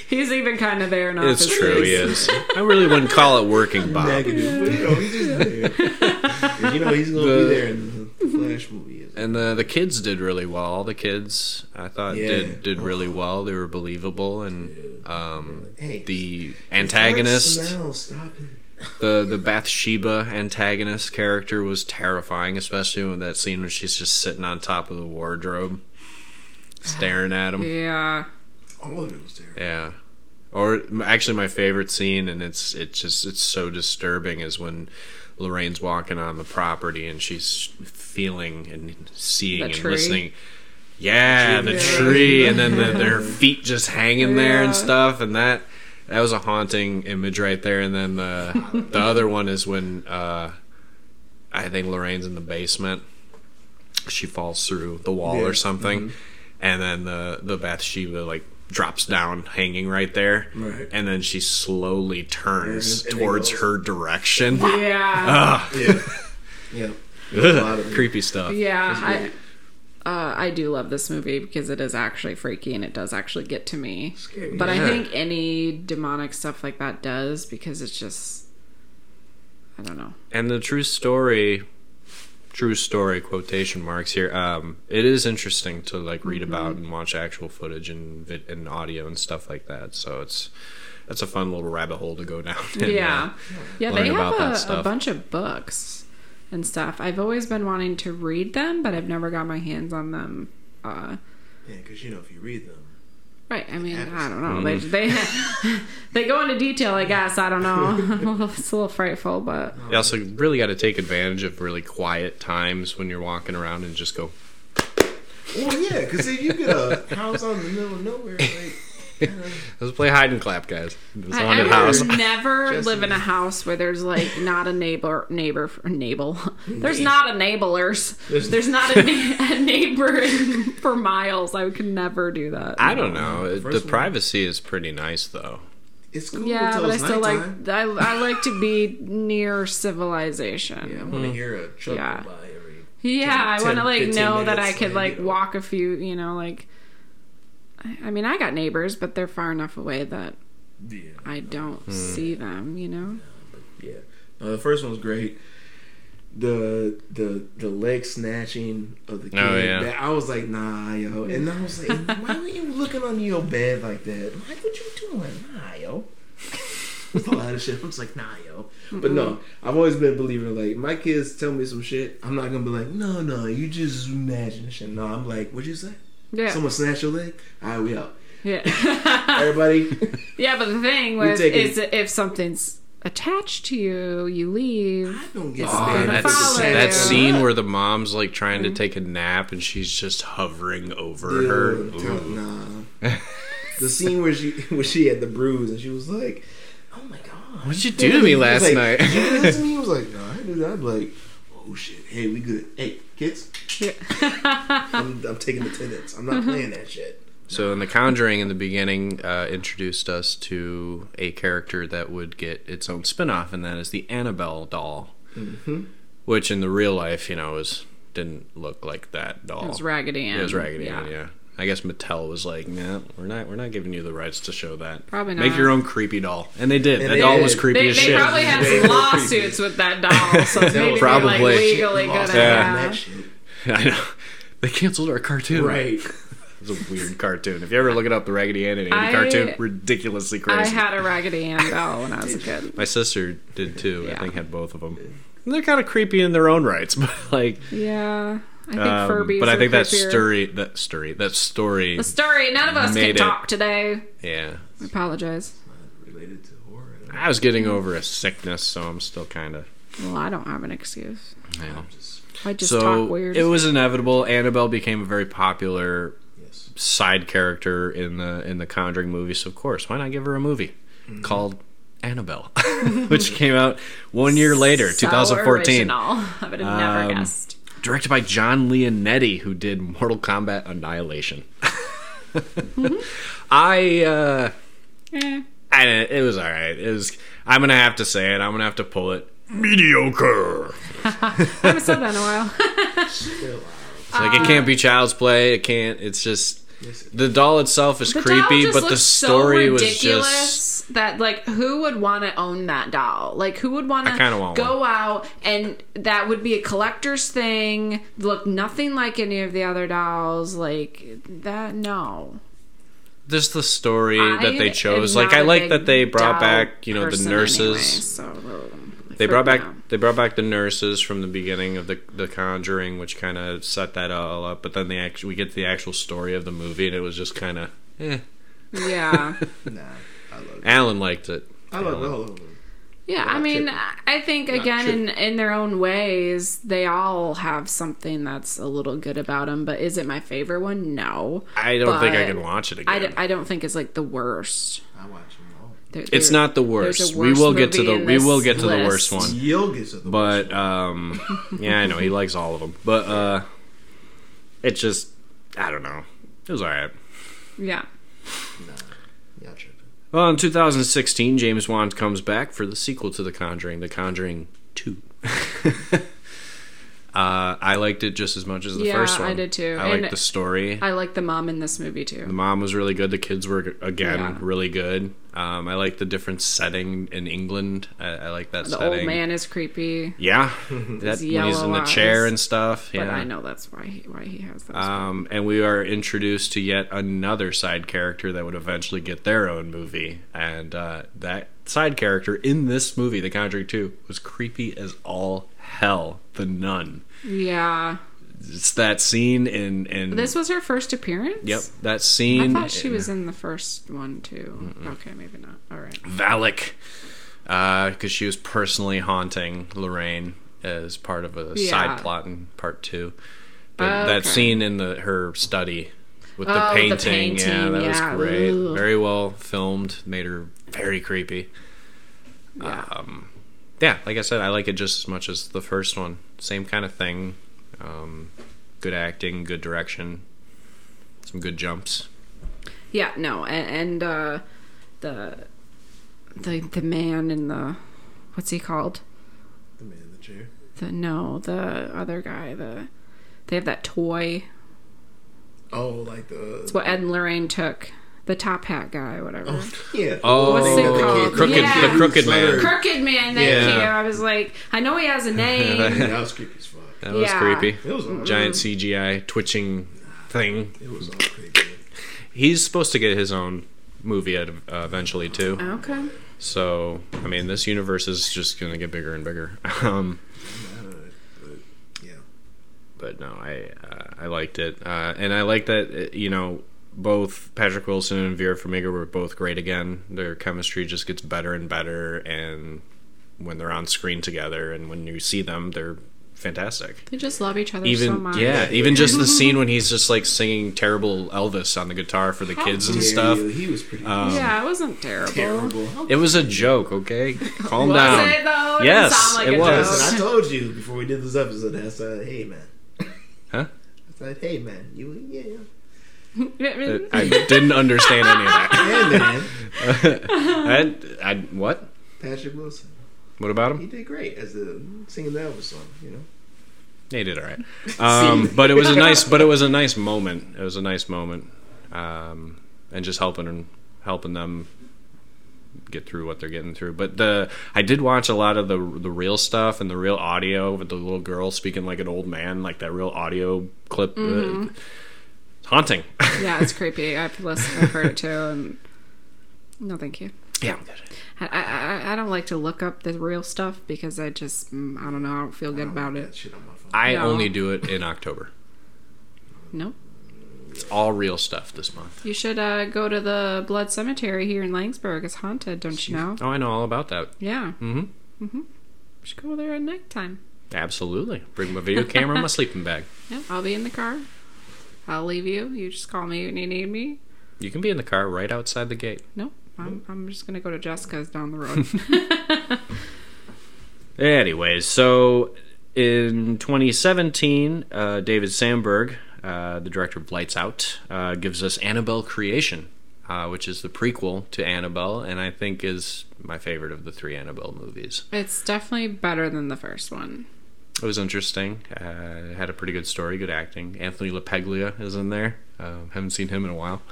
He's even kind of there in It's Office true. He is. I really wouldn't call it working Bob. negative, but you know, he's just there. You know, he's gonna be there in the Flash movie. And the the kids did really well. All the kids I thought Yeah. did did really well. They were believable and um, Hey, the antagonist. Smell, stop it. the the Bathsheba antagonist character was terrifying, especially with that scene when she's just sitting on top of the wardrobe, staring at him. Yeah. All of it was terrible. Yeah. Or actually, my favorite scene, and it's it's just it's so disturbing, is when Lorraine's walking on the property and she's feeling and seeing and listening. Yeah, the Yeah. tree, and then the, their feet just hanging there and stuff, and that that was a haunting image right there. And then the the other one is when uh, I think Lorraine's in the basement. She falls through the wall Yeah. or something, and then the the Bathsheba like drops down, hanging right there, Right. and then she slowly turns And- and towards her direction. Yeah. Ah, Yeah. yeah. A lot of creepy stuff. yeah. I, uh, I do love this movie because it is actually freaky and it does actually get to me. Scary. But I think any demonic stuff like that does because it's just. I don't know. And the true story, true story quotation marks here. Um, it is interesting to like read Mm-hmm. about and watch actual footage and vid- and audio and stuff like that. So it's that's a fun little rabbit hole to go down. and, yeah. uh, Yeah, they have a, a bunch of books and stuff. I've always been wanting to read them, but I've never got my hands on them. Uh, Yeah, because you know, if you read them, right. I mean, Happens. I don't know. They mm-hmm. they they go into detail, I guess. I don't know. it's a little frightful, but you also really got to take advantage of really quiet times when you're walking around and just go. well, yeah, because if you get a house out in the middle of nowhere, like, Let's play hide and clap, guys. It's I, I haunted would house. never Just- live in a house where there's like not a neighbor neighbor neighbor. There's not a neighborers. There's- There's not a, na- a neighbor for miles. I could never do that. I don't know. First the one. privacy is pretty nice though. it's cool Yeah, until but I still nighttime. like I, I like to be near civilization. Yeah, I want to hmm. hear a truck Yeah. by every. Yeah, I want to like know that I could like, like you know. walk a few, you know, like. I I mean, I got neighbors, but they're far enough away that Yeah, I don't hmm. see them. You know. yeah. No, the first one was great. the the the leg snatching of the oh, kid. Oh, yeah. that- I was like, nah, yo. And I was like, why were you looking under your bed like that? Like, what you doing? Nah, yo. With all that shit, I'm just like, nah, yo. But no, I've always been a believer. Like, my kids tell me some shit, I'm not gonna be like, no, no, you just imagine shit. No, I'm like, what'd you say? Yeah. Someone snatched your leg? All right, we out. Yeah. Everybody. yeah, but the thing We was, take it- is if something's attached to you, you leave. I don't get Oh, gonna that. follow that, you. that scene where the mom's like trying to mm-hmm. take a nap and she's just hovering over her. Dude, tell- Ooh. Nah. the scene where she where she had the bruise and she was like, "Oh my god, What'd you do to me last like, night? Did you do that to me? He was like, "No, I didn't that." I'm like, "Oh shit, hey, we good? Hey, kids, I'm, I'm taking attendance. I'm not playing that shit." So, in The Conjuring, in the beginning, uh, introduced us to a character that would get its own spin off, and that is the Annabelle doll. Mm-hmm. Which, in the real life, you know, was didn't look like that doll. It was Raggedy Ann. It was Raggedy yeah. Ann, yeah. I guess Mattel was like, "Nah, we're not. We're not giving you the rights to show that. Probably not. Make your own creepy doll." And they did. And that they doll did. was creepy They, as they shit. They probably had Very some creepy. lawsuits with that doll, so maybe Probably. they like legally Lost gonna out have. that shit. I know. They canceled our cartoon. Right. It was a weird cartoon. If you ever look it up, the Raggedy Ann and Andy I- cartoon, ridiculously crazy. I had a Raggedy Ann doll when I was a kid. My sister did too. I think had both of them. And they're kind of creepy in their own rights, but like, Yeah, I think um, Furbies. but I are think that story, that story, that story, The story. None of us can it. talk today. yeah. I apologize. Related to horror. I. I was getting over a sickness, so I'm still kind of. Well, I don't have an excuse. You know. Just I just so talk weird. it was inevitable. Annabelle became a very popular yes. side character in the in the Conjuring movies. So of course, why not give her a movie Mm-hmm. called Annabelle, which came out one year later, So 2014. original. I would have never Um, guessed. Directed by John Leonetti, who did Mortal Kombat Annihilation. I, uh, Eh. I, it was all right. It was. I'm gonna have to say it. I'm gonna have to pull it. Mediocre. I haven't said that in a while. Still out. It's like it can't be child's play. It can't. It's just. The doll itself is The creepy, but the story so was just. that like who would want to own that doll? Like who would want I kinda to want go out and that would be a collector's thing? Look nothing like any of the other dolls. Like that, no. Just the story I that they chose. Like I like that they brought back, you know, the nurses. anyway, so, They it brought back freaked they brought back the nurses from the beginning of the the Conjuring, which kind of set that all up. But then the actual we get to the actual story of the movie, and it was just kind of. Eh. Yeah, Nah, I love it. Alan liked it. I love all of them. yeah. I mean, tripping. I think Not again, in in their own ways, they all have something that's a little good about them. But is it my favorite one? No. I don't think I can watch it again. d- I don't think it's like the worst. I watch them. There- it's not the there's a worst. We will get to the we will get to the worst one. You'll get to the But um, yeah, I know he likes all of them. But uh, it just I don't know. It was alright. Yeah. nah, y'all tripping. Well, in 2016, James Wan comes back for the sequel to The Conjuring, The Conjuring 2. uh, I liked it just as much as the Yeah, first I did too. I And liked the story. I like the mom in this movie too. the mom was really good. The kids were again Yeah. really good. Um, I like the different setting in England. I, I like that The setting. old man is creepy, yeah, that when he's in the chair eyes. and stuff. but Yeah, I know that's why he why he has those. Um, and we are introduced to yet another side character that would eventually get their own movie. And uh, that side character in this movie, The Conjuring 2, was creepy as all hell. The nun. Yeah. It's that scene in. in This was her first appearance. Yep, that scene. I thought she was in the first one too. Okay, maybe not. All right. Valak. Because she was personally haunting Lorraine as part of a Yeah. side plot in part two. But Oh, that okay. scene in the her study with Oh, the the painting, yeah, that yeah. was great. Ugh. Very well filmed. Made her very creepy. Yeah. Um, yeah, like I said, I like it just as much as the first one. Same kind of thing. Um, good acting, good direction, some good jumps. Yeah, no, and, and uh, the the the man in the what's he called? The man in the chair. The no, the other guy. The they have that toy. Oh, like the. It's what Ed and Lorraine took the top hat guy, whatever. Yeah. Oh, What's it called? crooked, Yeah. the crooked man. The Crooked man, thank Yeah. you. I was like, I know he has a name. Yeah, that was creepy as fuck. That was Yeah. creepy. It was all, Giant CGI twitching thing. it was all creepy. He's supposed to get his own movie out uh, eventually too. okay. So I mean, this universe is just gonna get bigger and bigger. Um, but, yeah. but no, I uh, I liked it, uh, and I like that uh, you know both Patrick Wilson and Vera Farmiga were both great again. Their chemistry just gets better and better, and when they're on screen together, and when you see them, they're fantastic. They just love each other Even so much. yeah, even just the scene when he's just like singing terrible Elvis on the guitar for the kids and stuff. He, he was pretty Um, Yeah, it wasn't terrible. terrible. It was a joke, okay? Calm Was down. it though? It Yes, didn't sound like it a was. Listen, I told you before we did this episode. I said, "Hey, man." Huh? I said, "Hey, man." You, yeah, yeah. I didn't understand any of that. Hey, man. I, I, what? Patrick Wilson. What about him? He did great as the singing the Elvis song. You know. He did all right. Um, but it was a nice, but it was a nice moment. It was a nice moment, um, and just helping and helping them get through what they're getting through. But the I did watch a lot of the the real stuff and the real audio with the little girl speaking like an old man, like that real audio clip. Uh, haunting. yeah, it's creepy. I've listened. I've heard it too. And no, thank you. yeah. I, I I- I don't like to look up the real stuff because I just mm, I don't know. I don't feel good about it. shit on my phone. I No. only do it in October. Nope. It's all real stuff this month. You should uh, go to the Blood Cemetery here in Langsburg. It's haunted, don't you know? Oh, I know all about that. Yeah. Mm-hmm. You should go there at nighttime. Absolutely. Bring my video camera and my sleeping bag. Yeah, I'll be in the car. I'll leave you. You just call me when you need me. You can be in the car right outside the gate. Nope. I'm, I'm just gonna go to Jessica's down the road. Anyways, so in 2017, uh, David Sandberg, uh, the director of Lights Out, uh, gives us Annabelle Creation, uh, which is the prequel to Annabelle, and I think is my favorite of the three Annabelle movies. it's definitely better than the first one. It was interesting. Uh, it had a pretty good story, good acting. Anthony LaPaglia is in there. Uh, haven't seen him in a while.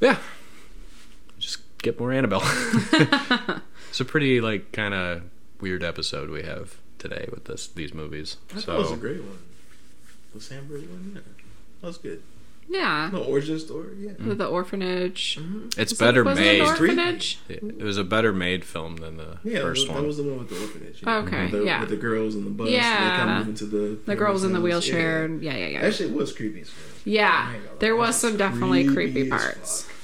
Yeah, just get more Annabelle. it's a pretty like kind of weird episode we have today with this these movies. I thought it was a great one. The Sandberg one, yeah. That was good. Yeah. The origin story, yeah. The, the orphanage. Mm-hmm. it's Was better it, was made. It an orphanage? It, it was a better made film than the Yeah, that was, first that one. was the one with the orphanage. Yeah. Okay, with the, yeah. With the girls in the bus. Yeah. They come moving to the. The girls in the wheelchair. Yeah. Yeah, yeah, yeah. That shit was creepy as fuck. Yeah, I ain't gonna there was some definitely creepy creepy as parts. fuck.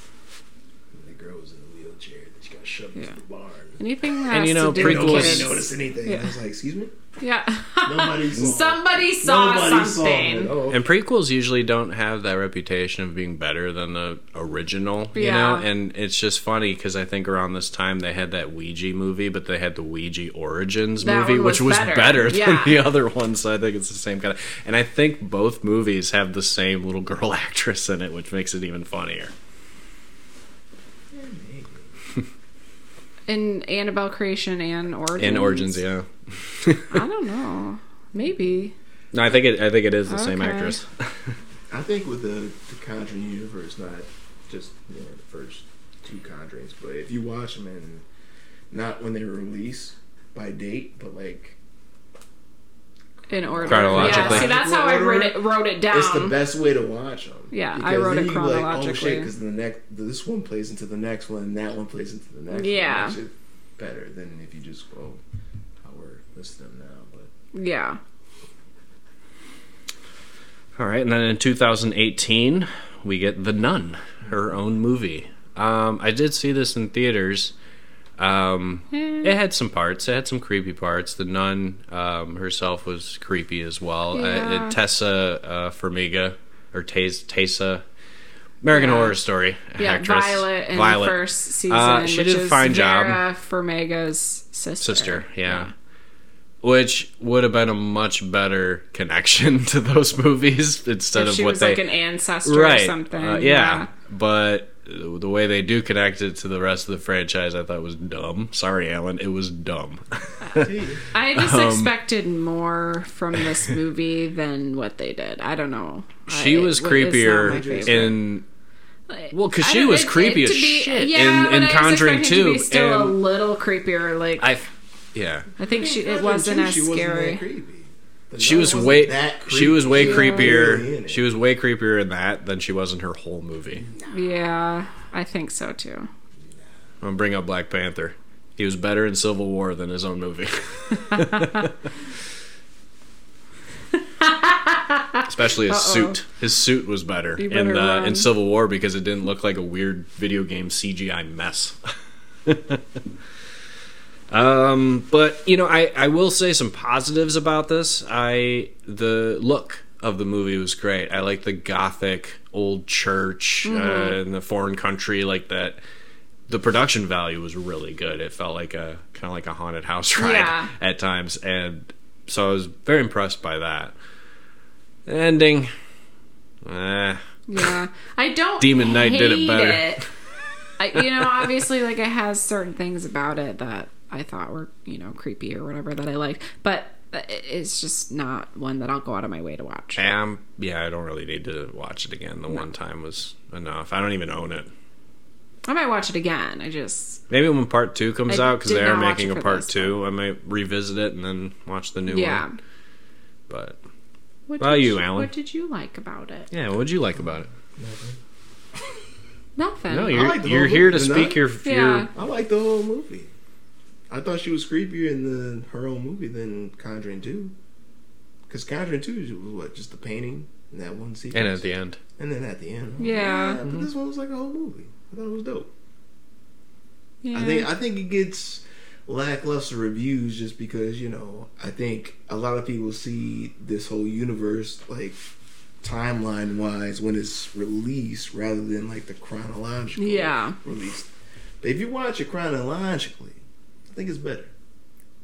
The girl was in the wheelchair. Then she got shoved into the barn. Anything that has you know, to do with prequels- Nobody noticed anything. Yeah. I was like, excuse me? Yeah. Nobody saw it. Somebody saw Nobody something. Saw it. And prequels usually don't have that reputation of being better than the original, yeah. you know. And it's just funny because I think around this time they had that Ouija movie, but they had the Ouija Origins That movie, one which was was better. better, than Yeah. the other one. So I think it's the same kind of. And I think both movies have the same little girl actress in it, which makes it even funnier. In Annabelle Creation and Origins. In Origins, yeah. I don't know. Maybe. No, I think it. I think it is the same actress. I think with the, the Conjuring universe, not just you know, the first two Conjurings, but if you watch them and not when they were released by date, but like In order. Chronologically. Yeah, see, that's how I wrote it, wrote it down. it's the best way to watch them. Yeah, I wrote it oh chronologically. shit, because the next this one plays into the next one, and that one plays into the next. Yeah. one. Makes it better than if you just go how we're listing them now. But Yeah. All right, and then in 2018, we get The Nun, her own movie. Um, I did see this in theaters. Um, Eh. it had some parts. It had some creepy parts. The nun um, herself was creepy as well. Uh, Yeah. it- Tessa uh, Farmiga or Tes- Tessa, American Yeah. Horror Story Yeah, actress. Violet in Violet. the first season, Uh, she which did a is fine job. Vera Farmiga's sister. sister. Yeah. Which would have been a much better connection to those movies instead If of she what was they like an ancestor right. or something. Uh, yeah. but the way they do connect it to the rest of the franchise, I thought was dumb. Sorry, Alan, it was dumb. I just Um, expected more from this movie than what they did. I don't know. she I- was it- it's not my creepier in Well, because she was it- creepy it as be- shit Yeah, in- but in I was Conjuring expecting to be 2, still a little creepier. Like I, I, yeah, think she it wasn't two, as she wasn't scary. That creepy. The she was way that she was way creepy. Really creepier. it. She was way creepier in that than she was in her whole movie. Yeah, I think so too. I'm gonna bring up Black Panther. He was better in Civil War than his own movie. Especially his Uh-oh. suit. His suit was better You in better uh, in Civil War because it didn't look like a weird video game CGI mess. um, but you know, I I will say some positives about this. I the look of the movie was great. I like the gothic old church Mm-hmm. uh, in the foreign country like that. The production value was really good. It felt like a kind of like a haunted house ride Yeah. at times, and so I was very impressed by that. The ending, eh, Yeah, I don't. Demon Knight did it better. it. I, you know, obviously, like it has certain things about it that I thought were, you know, creepy or whatever that I liked, but it's just not one that I'll go out of my way to watch. um, yeah, I don't really need to watch it again. The one time was enough. I don't even own it. I might watch it again. I just, Maybe when part two comes I out, because they are making a part this, two, I might revisit it and then watch the new one. yeah. one. But What about did you, Alan? What did you like about it? yeah, what did you like about it? Nothing. No, you're like you're here to speak not- your Yeah. your I like the whole movie. I thought she was creepier in the her own movie than Conjuring Two. Because Conjuring Two was what just the painting and that one sequence, and at the end. and then at the end, I'm like, Yeah. but mm-hmm. this one was like a whole movie. I thought it was dope. Yeah. I think I think it gets lackluster reviews just because you know I think a lot of people see this whole universe like timeline wise when it's released rather than like the chronological Yeah. release. But if you watch it chronologically, I think it's better.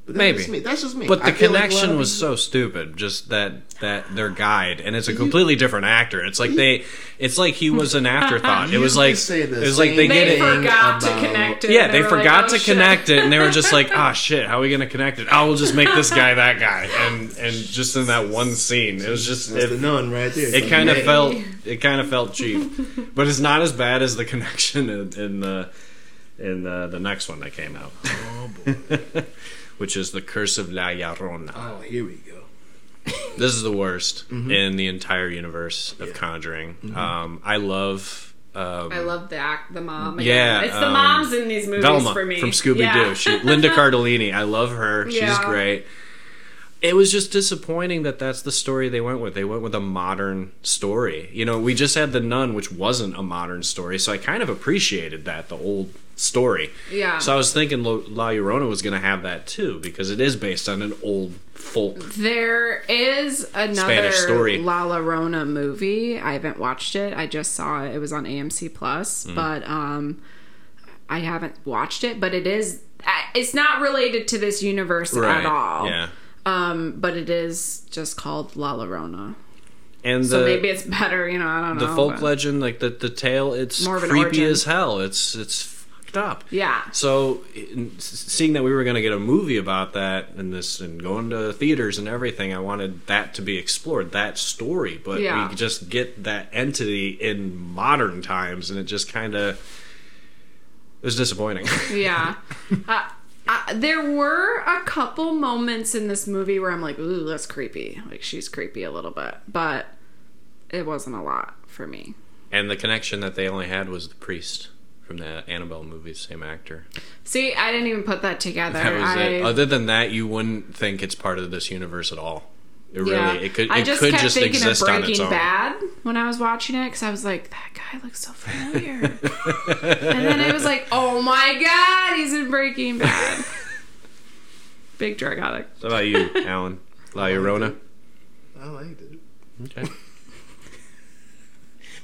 But that's Maybe. just me. That's just me. But the I feel like connection of was people- so stupid. Just that that their guide, and it's a completely different actor. It's like they, it's like he was an afterthought. It was like it was like they same get they it. thing to about- connect it. Yeah, they were forgot like, to "Oh, shit." connect it, and they were just like, "Ah, shit, how are we gonna connect it? Oh, we'll just make this guy that guy." And and just in that one scene, it was just That's the it, nun right there. it kind of felt it kind of felt cheap, but it's not as bad as the connection in, in the in the, the next one that came out, Oh boy. which is the Curse of La Llorona. Oh, here we go. This is the worst in the entire universe of Conjuring. Um, I love. Um, I love the act, the mom. again. Yeah, it's the um, moms in these movies Velma for me. from Scooby Doo. Yeah. She Linda Cardellini. I love her. She's Yeah. great. It was just disappointing that that's the story they went with. They went with a modern story. You know, we just had The Nun, which wasn't a modern story, so I kind of appreciated that the old story. Yeah. So I was thinking La Llorona was going to have that too because it is based on an old folk. There is another Spanish story. La Llorona movie. I haven't watched it. I just saw it. It was on AMC Plus, Mm. but um, I haven't watched it. But it is. It's not related to this universe at all. Yeah. Um, but it is just called La Llorona. And So maybe it's better. You know, I don't know. the folk legend, like the the tale, it's More of an creepy origin. as hell. It's it's fucked up. Yeah. So, seeing that we were going to get a movie about that and this and going to theaters and everything, I wanted that to be explored, that story. But Yeah. we just get that entity in modern times, and it just kind of it was disappointing. Yeah. uh, uh, there were a couple moments in this movie where I'm like, ooh, that's creepy. Like, she's creepy a little bit. But it wasn't a lot for me. and the connection that they only had was the priest from the Annabelle movie, same actor. See, I didn't even put that together. That was I, it. Other than that, you wouldn't think it's part of this universe at all. It yeah. really, it could, I just could kept just thinking exist of on its Breaking own. Bad when I was watching it because I was like, that guy looks so familiar. and then it was like, oh my god, he's in Breaking Bad. Big drug addict. How about you, Alan? La Llorona? I liked it. Okay.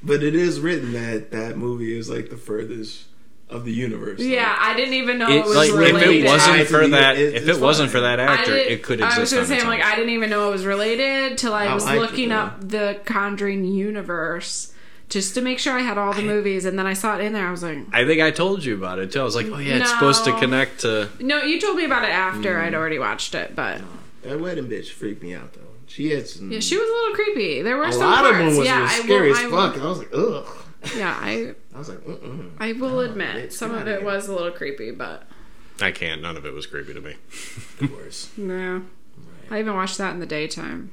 But it is written that that movie is like the furthest of the universe. Yeah, I didn't even know it, It, was like if related. it wasn't for that, it- if it's it wasn't for that actor, it could I exist was gonna on say, its I'm own. like, I didn't even know it was related till I I was liked it, looking up the Conjuring universe just to make sure I had all the movies, and then I saw it in there. I was like, I think I told you about it too. I was like, oh yeah, it's supposed to connect to. no, you told me about it after Mm. I'd already watched it, but That wedding bitch freaked me out though. She had some. yeah, she was a little creepy. There were a some lot parts. of them was, yeah, was I scary won't- as I fuck. won't- I was like, ugh. Yeah, I I I was like, mm-mm. I will admit, some of it here. was a little creepy, but I can't. None of it was creepy to me. Of course. no. I even watched that in the daytime.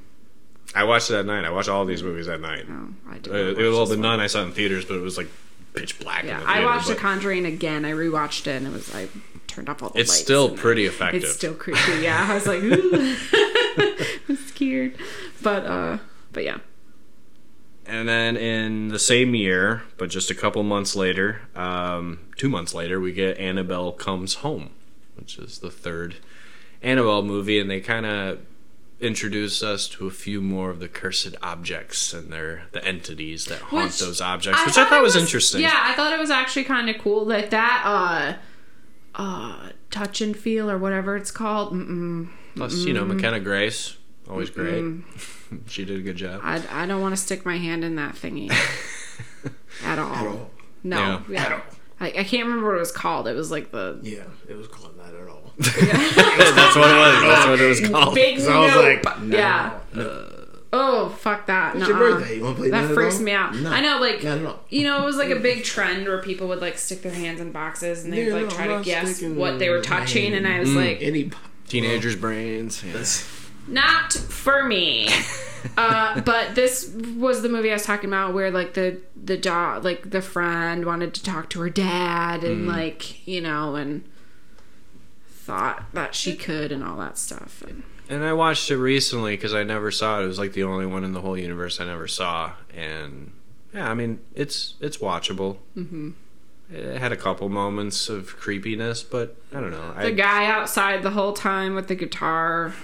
I watched it at night. I watched all these movies at night. No, I did. Uh, it, well, the Nun I saw in theaters, but it was like pitch black. in Yeah, the I theater, watched The but Conjuring again. I rewatched it, and it was I turned off all the lights. It's lights still and pretty effective. It's still creepy. Yeah, I was like, ooh. I'm scared, but uh, but yeah. And then in the same year, but just a couple months later, um, two months later, we get Annabelle Comes Home, which is the third Annabelle movie, and they kind of introduce us to a few more of the cursed objects and their the entities that haunt Which those objects, which I thought it was, interesting. Yeah, I thought it was actually kind of cool that that uh, uh, touch and feel or whatever it's called. Mm-mm. Plus, you know, McKenna Grace, always great. she did a good job. I I don't want to stick my hand in that thingy at all. At all. No, Yeah. yeah. At all. I, I can't remember what it was called. It was like the Yeah, it was called not at all. That's what it was. That's what it was called. big So I was nope. like, no, yeah. no. Oh fuck that! It's your birthday. You want to play That Not at freaks me out. No, I know, like not at all. you know, it was like a big trend where people would like stick their hands in boxes and they'd Yeah, like try to guess what they were touching, and I hand. was mm. like, Any Teenagers' brains. yeah. Not for me. uh, but this was the movie I was talking about where like the the dog, like the friend wanted to talk to her dad, Mm. and like you know, and thought that she could, and all that stuff. And, And I watched it recently because I never saw it. It was like the only one in the whole universe I never saw, and yeah, I mean it's it's watchable. Mm-hmm. It had a couple moments of creepiness, but I don't know. the I, guy outside the whole time with the guitar.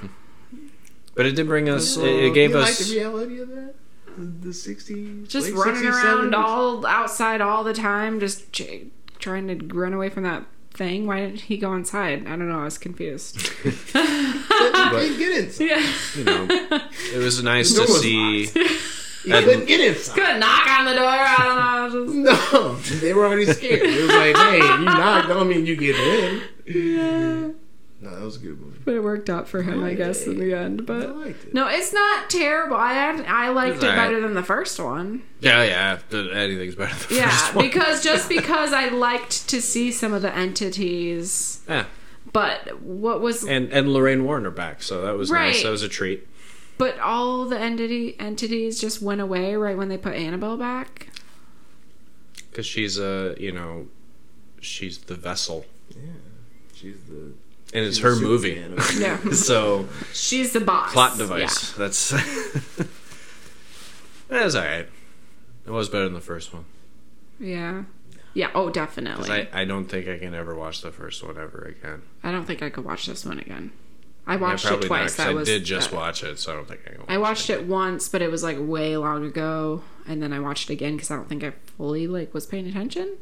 but it did bring us. It, it gave you us. like the reality of that. The- The sixties, just running around all outside all the time, just ch- trying to run away from that thing. Why didn't he go inside? I don't know. I was confused. couldn't get inside. yeah, you know, it was nice door to was see. You couldn't get inside. gonna knock on the door. I don't know. Just, No, they were already scared. It was like, hey, you knock, don't mean you get in. yeah. No, that was a good movie. But it worked out for him, I guess, in the end. I But liked it. no, it's not terrible. I had, I liked It's it alright. better than the first one. Yeah, yeah. Anything's better than the Yeah, first one. because just because I liked to see some of the entities. yeah, But what was and and Lorraine Warren are back, so that was nice. Right. That was a treat. But all the entity entities just went away right when they put Annabelle back. because she's a you know she's the vessel Yeah, she's the. And it's she's her movie Superman Yeah, so she's the boss. plot device that's that's all right it was better than the first one Yeah. yeah. Yeah. Oh, 'Cause definitely. I, I, I don't think I can ever watch the first one ever again. I don't think I could watch this one again. I Yeah, watched it twice. not, That I was did just that- watch it, so I don't think I can. Watch I watched it once, but it was like way long ago, and then I watched it again because I don't think I fully like was paying attention.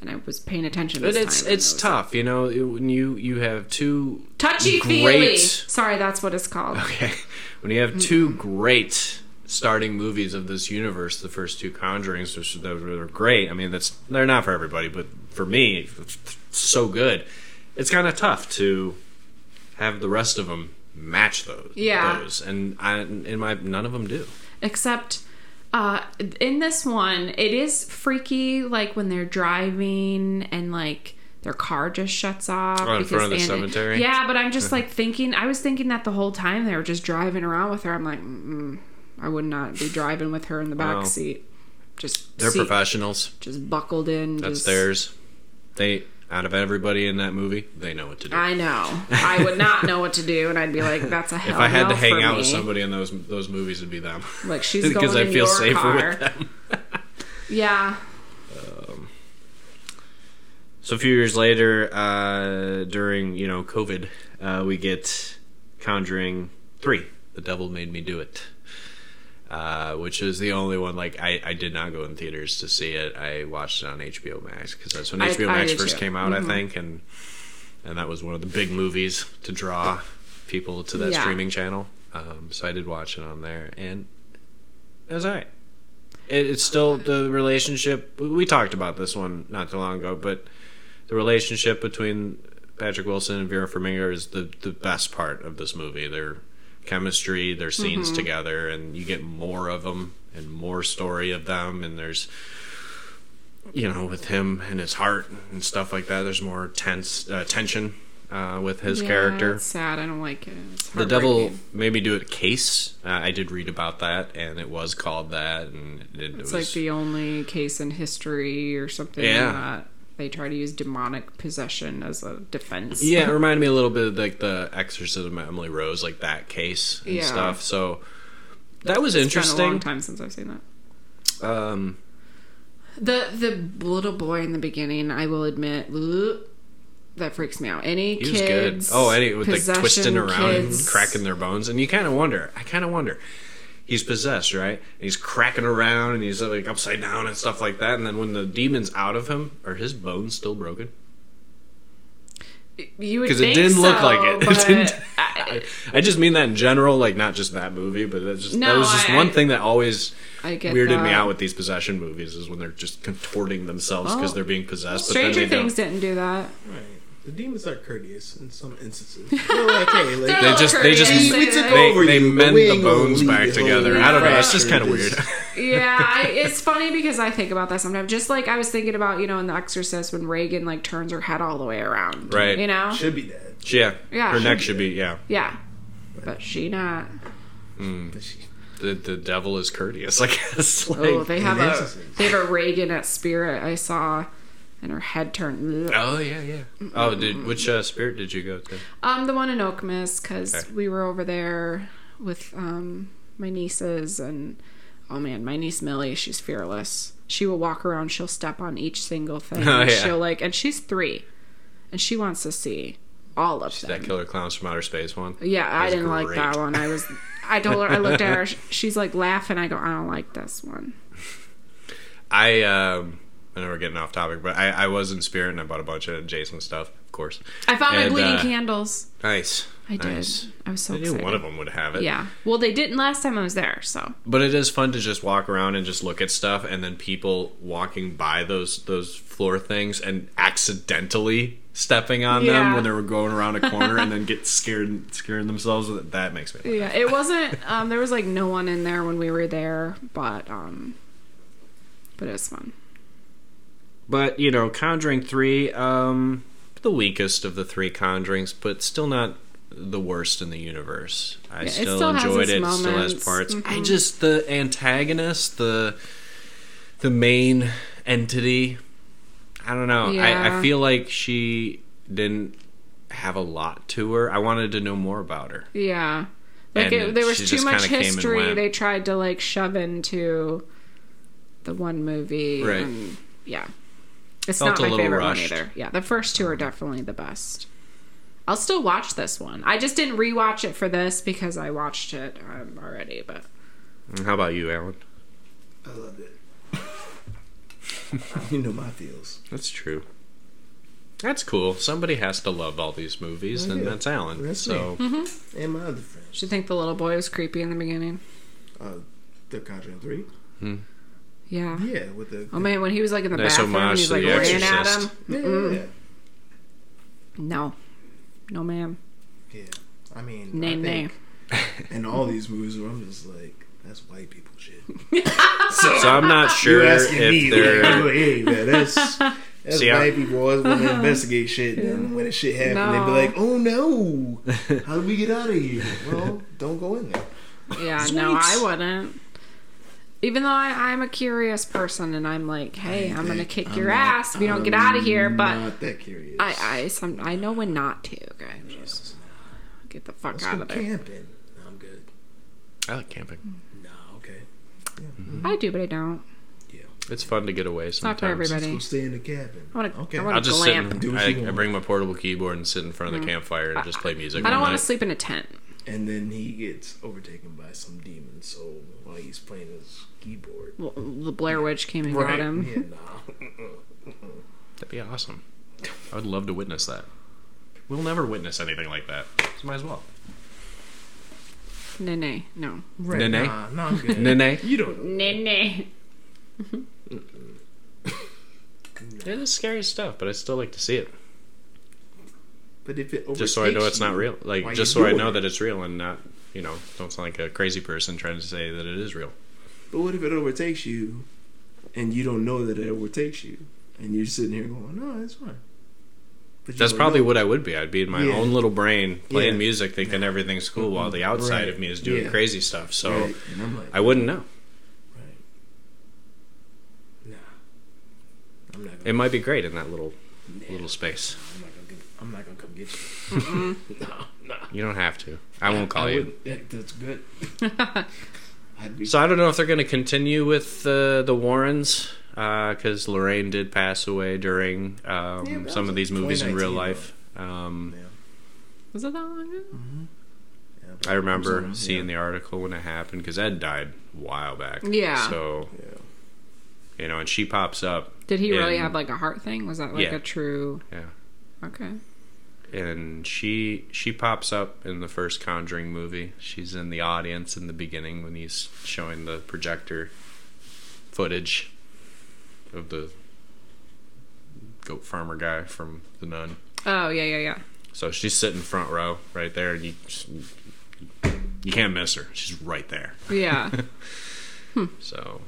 And I was paying attention. But it's it's tough, you know, it- when you you have two touchy feely. great Sorry, that's what it's called. Okay. When you have two great starting movies of this universe, the first two Conjurings, which that were great. I mean, that's they're not for everybody, but for me, it's so good. It's kind of tough to have the rest of them match those. Yeah. Those, and I, in my none of them do. Except uh in this one, it is freaky like when they're driving and like their car just shuts off Oh, in front of the Anna- cemetery? Yeah, but I'm just like thinking. I was thinking that the whole time they were just driving around with her. I'm like, mm I would not be driving with her in the back seat. Just They're seat- professionals. just buckled in. That's just, theirs. They out of everybody in that movie, they know what to do. I know. I would not know what to do, and I'd be like, "That's a hell." Of a thing. If I had no to hang out me. with somebody in those those movies, it'd be them. like she's going because I feel your safer car. with them. Yeah, So a few years later, uh, during you know COVID, uh, we get Conjuring Three: The Devil Made Me Do It, uh, which is the only one. Like I, I did not go in theaters to see it. I watched it on HBO Max because that's when I- HBO I Max first too. came out, Mhm. I think, and and that was one of the big movies to draw people to that Yeah. streaming channel. Um, so I did watch it on there, and it was alright. It, it's still the relationship. We talked about this one not too long ago, but the relationship between Patrick Wilson and Vera Farmiga is the the best part of this movie. Their chemistry, their scenes together, and you get more of them and more story of them. And there's you know, with him and his heart and stuff like that. There's more tense uh, tension uh, with his Yeah, character. It's sad. I don't like it. The devil me do a case. Uh, I did read about that, and it was called that, and it, it It's was like the only case in history or something Yeah. that they try to use demonic possession as a defense. yeah. It reminded me a little bit of like the Exorcism of Emily Rose, like that case and Yeah. stuff. So that was It's been a long time since I've seen that. Um, The the little boy in the beginning, I will admit, that freaks me out. Any he was good. kids, Oh, he was like twisting around kids, and cracking their bones, and you kind of wonder. I kind of wonder. He's possessed, right? And he's cracking around, and he's like upside down and stuff like that. And then when the demon's out of him, are his bones still broken? You would Because it didn't look like it. It didn't- I, I just mean that in general, like not just that movie, but that's just that was just I- one thing that always I weirded me out with these possession movies is when they're just contorting themselves because they're being possessed. Stranger but then they Things didn't do that. Right. The demons are courteous in some instances. They're like, hey, like, They just they just courteous. We took they, over they you, mend the bones back together. I don't know. It's just kind of weird. Yeah, I, it's funny because I think about that sometimes. Just like I was thinking about, you know, in The Exorcist when Regan like turns her head all the way around. Right. You know? Should be dead. yeah, Yeah. Her neck should be yeah. Yeah. But she not. Hmm. But she, The the devil is courteous. I guess. Oh, like, Oh, they have a they have a Regan at Spirit I saw, and her head turned. Oh yeah, yeah. Oh, did which uh, spirit did you go to? Um, the one in Okemos because Okay. we were over there with um my nieces and oh man, my niece Millie, she's fearless. She will walk around. She'll step on each single thing. Oh, yeah. She'll like, and she's three, and she wants to see all of them. That Killer Clowns from Outer Space one. Yeah, I didn't like that one. I was, I told her, I looked at her. She's like laughing. I go, I don't like this one. I um I know we're getting off topic, but I, I was in spirit and I bought a bunch of Jason stuff, of course. I found my bleeding uh, candles. Nice. I did. Nice. I was so I knew excited. one of them would have it. Yeah. Well, they didn't last time I was there, so But it is fun to just walk around and just look at stuff, and then people walking by those those floor things and accidentally stepping on them when they were going around a corner, and then get scared scaring themselves. That makes me. laugh. yeah. It wasn't. Um, there was like no one in there when we were there, but um, but it was fun. But you know, Conjuring three, um, the weakest of the three Conjurings, but still not the worst in the universe. I it still, still has enjoyed its it. Still has parts. I Mhm. just the antagonist, the the main entity. I don't know. I, Yeah. I feel like she didn't have a lot to her. I wanted to know more about her. Yeah. Like it, there was too much kinda came and history they tried to like shove into the one movie. Right. And, yeah. It's Felt not a my favorite rushed. one either. Yeah, the first two are definitely the best. I'll still watch this one. I just didn't rewatch it for this because I watched it um, already. But How about you, Alan? I loved it. you know my feels. That's true. That's cool. Somebody has to love all these movies, Oh, and yeah. that's Alan. That's so And my other friends. did you think the little boy was creepy in the beginning? Uh, the Conjuring 3. Yeah. Yeah, with the. Oh man, when he was like in the Nice bathroom, and homage he's like The ran at Exorcist. him. Yeah, yeah, No, no, ma'am. yeah. I mean, Nay, I nay. in all these movies where I'm just like, that's white people shit. so I'm not sure You're if asking me, they're. like, hey, man, that's that's See, I- white people always want to investigate shit, and when the shit happens, No. they be like, "Oh no, how do we get out of here?" Well, don't go in there. Yeah, no, I wouldn't. Even though I, I'm a curious person, and I'm like, hey, I'm gonna kick your not- ass if you don't get out of here. But not that curious. I, I, some, I know when not to. Okay, just get the fuck Let's out go of there. camping. No, I'm good. I like camping. No, okay. I do, but I don't. Yeah, It's fun to get away It's not sometimes. for let's everybody. stay in the cabin. I wanna- okay. I I'll just sit. And, Do what I, you I bring my portable keyboard and sit in front of the campfire and just play music. Mm. I don't want to sleep in a tent. and then he gets overtaken by some demon soul while he's playing his keyboard. Well, the Blair Witch came and got him. Yeah, nah. That'd be awesome. I would love to witness that. We'll never witness anything like that. So might as well. Nay, nay, no. Right, Nene? Nah, nah, I'm good. Nene? You don't know. Nay, nay. It is scary stuff, but I still like to see it. But if it Just so I know overtakes it's not real. Like, just so I know it. that it's real and not, you know, don't sound like a crazy person trying to say that it is real. But what if it overtakes you and you don't know that it overtakes you, and you're sitting here going, "No, it's fine." But That's probably know. what I would be. I'd be in my Yeah. own little brain playing Yeah. music, thinking everything's cool, while the mm-hmm. outside Right. of me is doing Yeah. crazy stuff. So Right. I'm like, I wouldn't know. right. Nah, I'm not It gonna. might be great in that little little space. I'm not gonna. Get, I'm not gonna come get you. no, no. You don't have to. I won't call I you. that- that's good. I'd be. So I don't know if they're going to continue with uh, the Warrens because Lorraine did pass away during um, Yeah, some of these movies in real life. Um, Yeah. Was it that long ago? Yeah, I remember I'm seeing the article when it happened because Ed died a while back. Yeah. So Yeah. you know, and she pops up. Did he really in- have like a heart thing? Was that like Yeah. a true? Yeah. Okay. And she she pops up in the first Conjuring movie. She's in the audience in the beginning when he's showing the projector footage of the goat farmer guy from the Nun. Oh yeah, yeah, yeah. So she's sitting front row right there, and you just, you can't miss her. She's right there. Yeah. Hmm. So.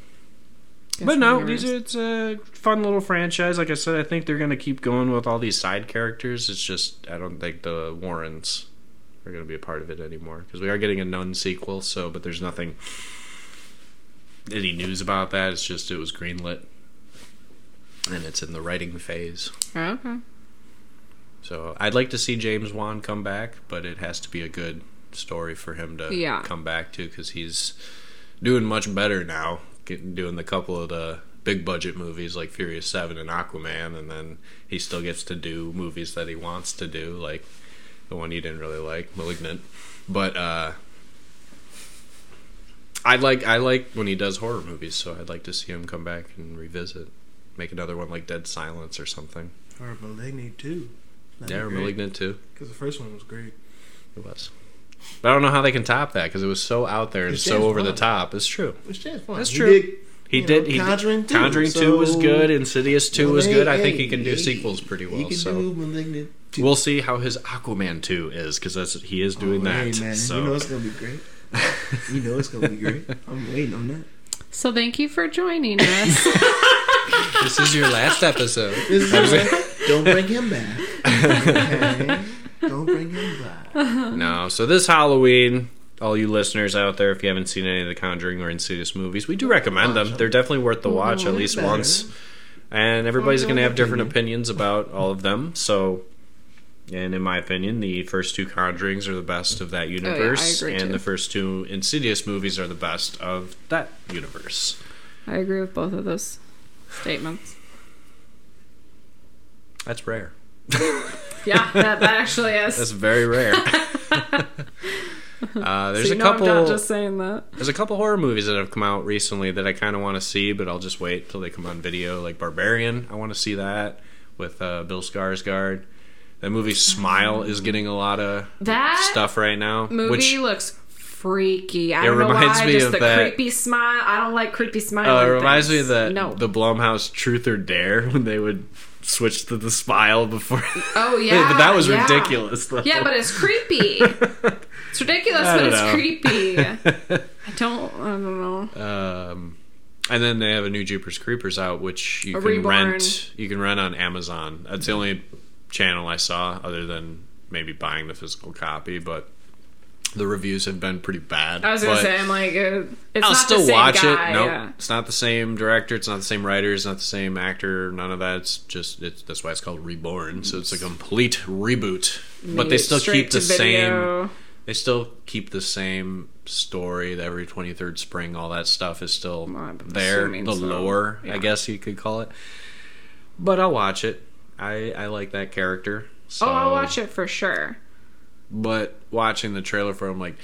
But no, these are, it's a fun little franchise. Like I said, I think they're going to keep going with all these side characters. It's just I don't think the Warrens are going to be a part of it anymore because we are getting a Nun sequel. So, but there's nothing any news about that. It's just it was greenlit and it's in the writing phase. Oh, okay. So I'd like to see James Wan come back, but it has to be a good story for him to Yeah. come back to because he's doing much better now. Getting doing the couple of the big budget movies like Furious Seven and Aquaman, and then he still gets to do movies that he wants to do, like the one you didn't really like, Malignant. But uh, I like I like when he does horror movies, so I'd like to see him come back and revisit, make another one like Dead Silence or something. Or Malignant too. Yeah, or Malignant too. Because the first one was great. It was. But I don't know how they can top that because it was so out there and It's so James over the Wan. top. It's true. Which is fun. That's He true. did- He you did. know, he did- Conjuring 2, Conjuring Two was so- good. Insidious Two was Well, good. I think he can do he- sequels pretty well. He can so do Malignant too. we'll see how his Aquaman Two is because that's he is oh, doing Oh, that. Hey, man, so you know it's gonna be great. you know it's gonna be great. I'm waiting on that. So thank you for joining us. this is your last episode. This is don't bring him back. Okay? Don't bring him back. no. So this Halloween. All you listeners out there, if you haven't seen any of the Conjuring or Insidious movies, we do recommend them. They're definitely worth the watch at Oh, least once. and everybody's Oh, going to have different opinion. opinions about all of them. So, and in my opinion, the first two Conjurings are the best of that oh, universe, agree and too. the first two Insidious movies are the best of that universe. I agree with both of those statements. That's rare. Yeah, that, that actually is. That's very rare. uh, there's so a couple. I'm not just saying that. There's a couple horror movies that have come out recently that I kind of want to see, but I'll just wait till they come on video. Like Barbarian, I want to see that with uh, Bill Skarsgård. That movie Smile is getting a lot of That stuff right now. movie which looks freaky. I It don't know reminds why. me just of the that- creepy smile. I don't like creepy smile. uh, it reminds me of that No. the Blumhouse Truth or Dare when they would switch to the smile before. oh yeah, but that was yeah. ridiculous. Though. Yeah, but it's creepy. it's ridiculous, but it's know. creepy. I don't. I don't know. Um, and then they have a new Jeepers Creepers out, which you A can Reborn. rent. You can rent on Amazon. That's the only channel I saw, other than maybe buying the physical copy. But the reviews have been pretty bad. I was gonna say, I'm like, uh, it's I'll not still the same watch guy. it. Nope, yeah. it's not the same director. It's not the same writer. It's not the same actor. None of that. It's just it's that's why it's called Reborn. So it's a complete reboot. But they still keep the same they still keep the same story. The every twenty third spring, all that stuff is still Well, there. The so. lore, Yeah. I guess you could call it. But I'll watch it. I I like that character. So, Oh, I'll watch it for sure. But watching the trailer for, it, I'm like,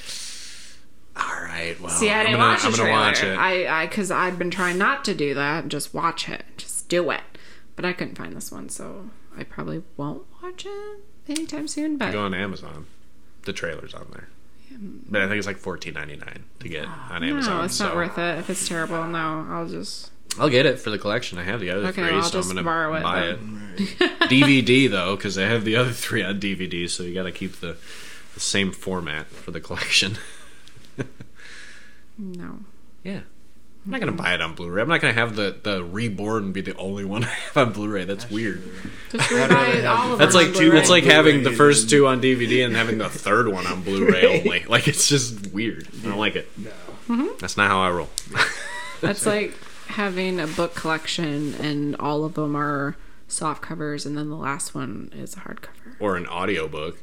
all right. Well, See, I I'm didn't gonna, watch I'm gonna watch it. I, I, because I'd been trying not to do that. Just watch it. Just do it. But I couldn't find this one, so I probably won't watch it anytime soon. But Go on Amazon. The trailer's on there. But I think it's like fourteen ninety nine to get ah, on Amazon. no, it's not worth it. If it's terrible, no, I'll just. I'll get it for the collection. I have the other Okay, three, well, I'll so I'm gonna borrow it buy then. it. Right. DVD though, because I have the other three on DVD, so you got to keep the, the same format for the collection. No. Yeah. I'm not gonna buy it on Blu-ray. I'm not gonna have the the reborn be the only one I have on Bluray. That's weird. Just rebuy all of That's them like on two. Blu-ray. It's like having the first two on DVD and having the third one on Blu-ray only. Like it's just weird. I don't like it. No. Mm-hmm. That's not how I roll. That's like having a book collection and all of them are soft covers and then the last one is a hardcover. Or an audiobook.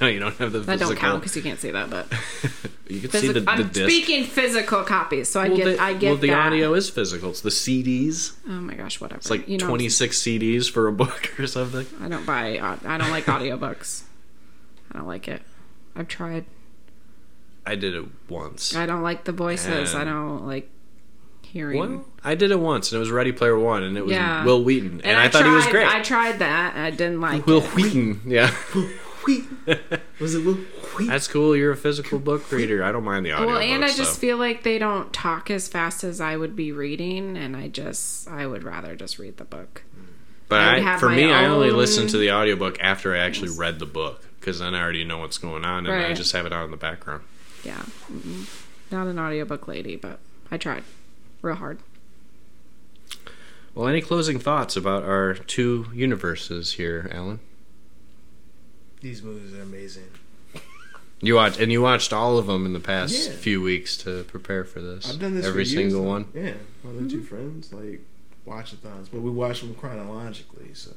no, you don't have the That physical. don't count because you can't see that, but You can see the, the I'm disc. speaking physical copies, so I well, get the, I get well, the that. audio is physical. It's the CDs. Oh my gosh, whatever. It's like you know, 26 CDs for a book or something. I don't buy. I don't like audiobooks. I don't like it. I've tried. I did it once. I don't like the voices. I don't like hearing. Well, I did it once, and it was Ready Player One, and it was Yeah. Wil Wheaton, and, and I, thought he was great. I tried that. and I didn't like Will it. Wheaton, yeah, Wheat. Was it Will Wheat? that's cool. You're a physical book reader. I don't mind the audio. Well, and I just so. feel like they don't talk as fast as I would be reading, and I just I would rather just read the book. But I would I, have for my me, I only own- listen to the audiobook after I actually read the book because then I already know what's going on, and I just have it on in the background. Yeah, mm-mm. not an audiobook lady, but I tried real hard. Well, any closing thoughts about our two universes here, Alan? These movies are amazing. You watched, and you watched all of them in the past Yeah. few weeks to prepare for this. I've done this every for years, single though. one. Yeah, my other two mm-hmm. friends like watch-a-thons, but we watch them chronologically. So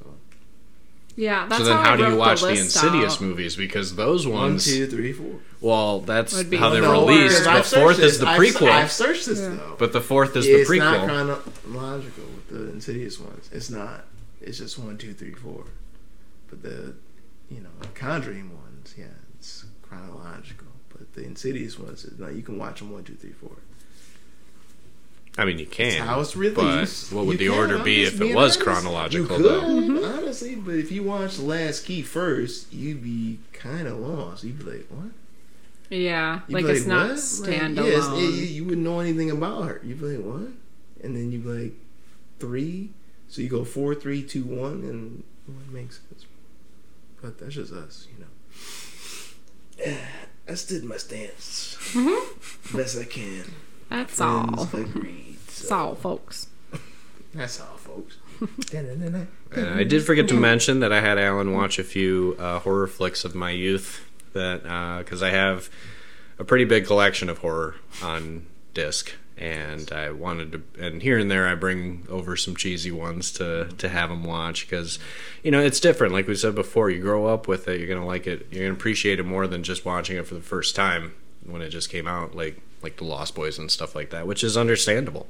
Yeah, that's so then, how, how I do you watch the, the, Insidious out. movies? Because those one, ones, two, three, four. well, that's be how they're four. released. The fourth this. is the I've prequel, I've, searched this Yeah. though. but the fourth is it's the prequel. It's not chronological with the Insidious ones. It's not. It's just one, two, three, four. But the, you know, Conjuring ones, yeah, it's chronological. But the Insidious ones, is not. You can watch them one, two, three, four. I mean, you can. It's how it's but released. what would You the can, order be if it was honest. chronological? You Though could, mm-hmm. honestly, but if you watch The Last Key first, you'd be kind of lost. You'd be like, what? Yeah, You'd like be it's not what? standalone. Like, yes, it- you, you wouldn't know anything about her. You'd be like, what? And then you'd be like, three. So you go four, three, two, one, and what makes sense. But that's just us, you know. I stood my stance mm-hmm. best I can. That's all. That's all, folks. that's all, folks. And I did forget to mention that I had Alan watch a few uh, horror flicks of my youth. That because I have a pretty big collection of horror on disc, and I wanted to. And here and there, I bring over some cheesy ones to to have him watch because you know it's different. Like we said before, you grow up with it, you're gonna like it. You're gonna appreciate it more than just watching it for the first time when it just came out, like like the Lost Boys and stuff like that, which is understandable.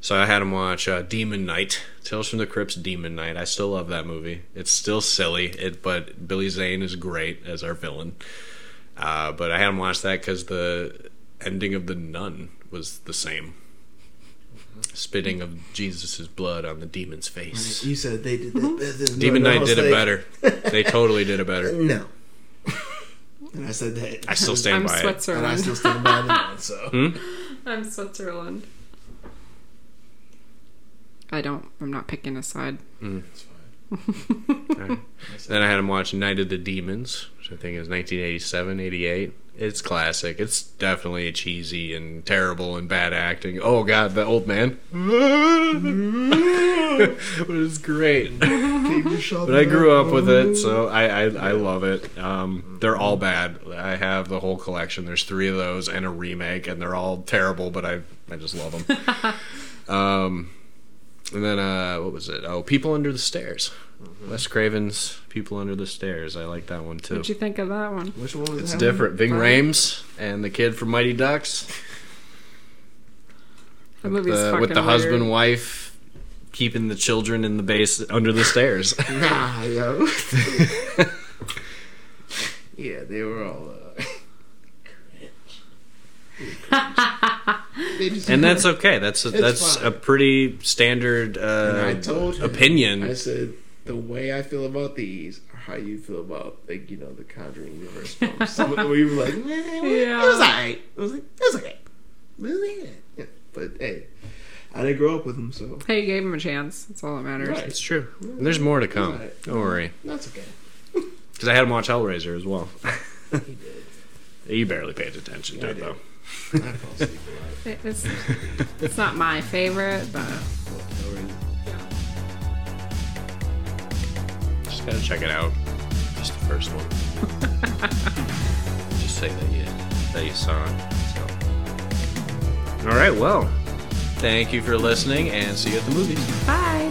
So I had him watch uh, Demon Knight, Tales from the Crypt's Demon Knight. I still love that movie. It's still silly, it, but Billy Zane is great as our villain. Uh, but I had him watch that because the ending of The Nun was the same. Spitting of Jesus' blood on the demon's face. You said they did that better. Demon Knight did it like, better. They totally did it better. No. And I said that. I still stand I'm by it. And I Switzerland. still stand by the so. Hmm? I'm Switzerland. I don't. I'm not picking a side. It's fine. Alright. Then I had him watch Night of the Demons, which I think is 1987, 88. It's classic. It's definitely cheesy and terrible and bad acting. Oh god, the old man. but it's great. But I grew up with it, so I I, I love it. Um, they're all bad. I have the whole collection. There's three of those and a remake, and they're all terrible. But I I just love them. um, and then uh, what was it? Oh, People Under the Stairs. Wes Craven's People Under the Stairs. I like that one too. What'd you think of that one? Which one was It's that different. Ving Right. Rhames and the kid from Mighty Ducks. The With movie's the, fucking with the husband wife keeping the children in the base under the stairs. Nah, yo. yeah, they were all. Uh, and that's okay. That's a, It's that's fine. a pretty standard And I uh, told him, opinion. I said the way I feel about these are how you feel about like you know the Conjuring universe films. Some of them where you were like, man, Yeah. it was alright. It was like, it was okay. It was okay. Yeah, but hey, I didn't grow up with them, so Hey, you gave him a chance. That's all that matters. Right. It's true. And there's more to come. Right. Don't worry. that's okay. Because I had him watch Hellraiser as well. He did. You barely paid attention to I it did. though. I fall asleep a lot. It's it's not my favorite, but Just gotta check it out. Just the first one. Just say that you that you saw it. So. All right. Well, thank you for listening, and see you at the movies. bye.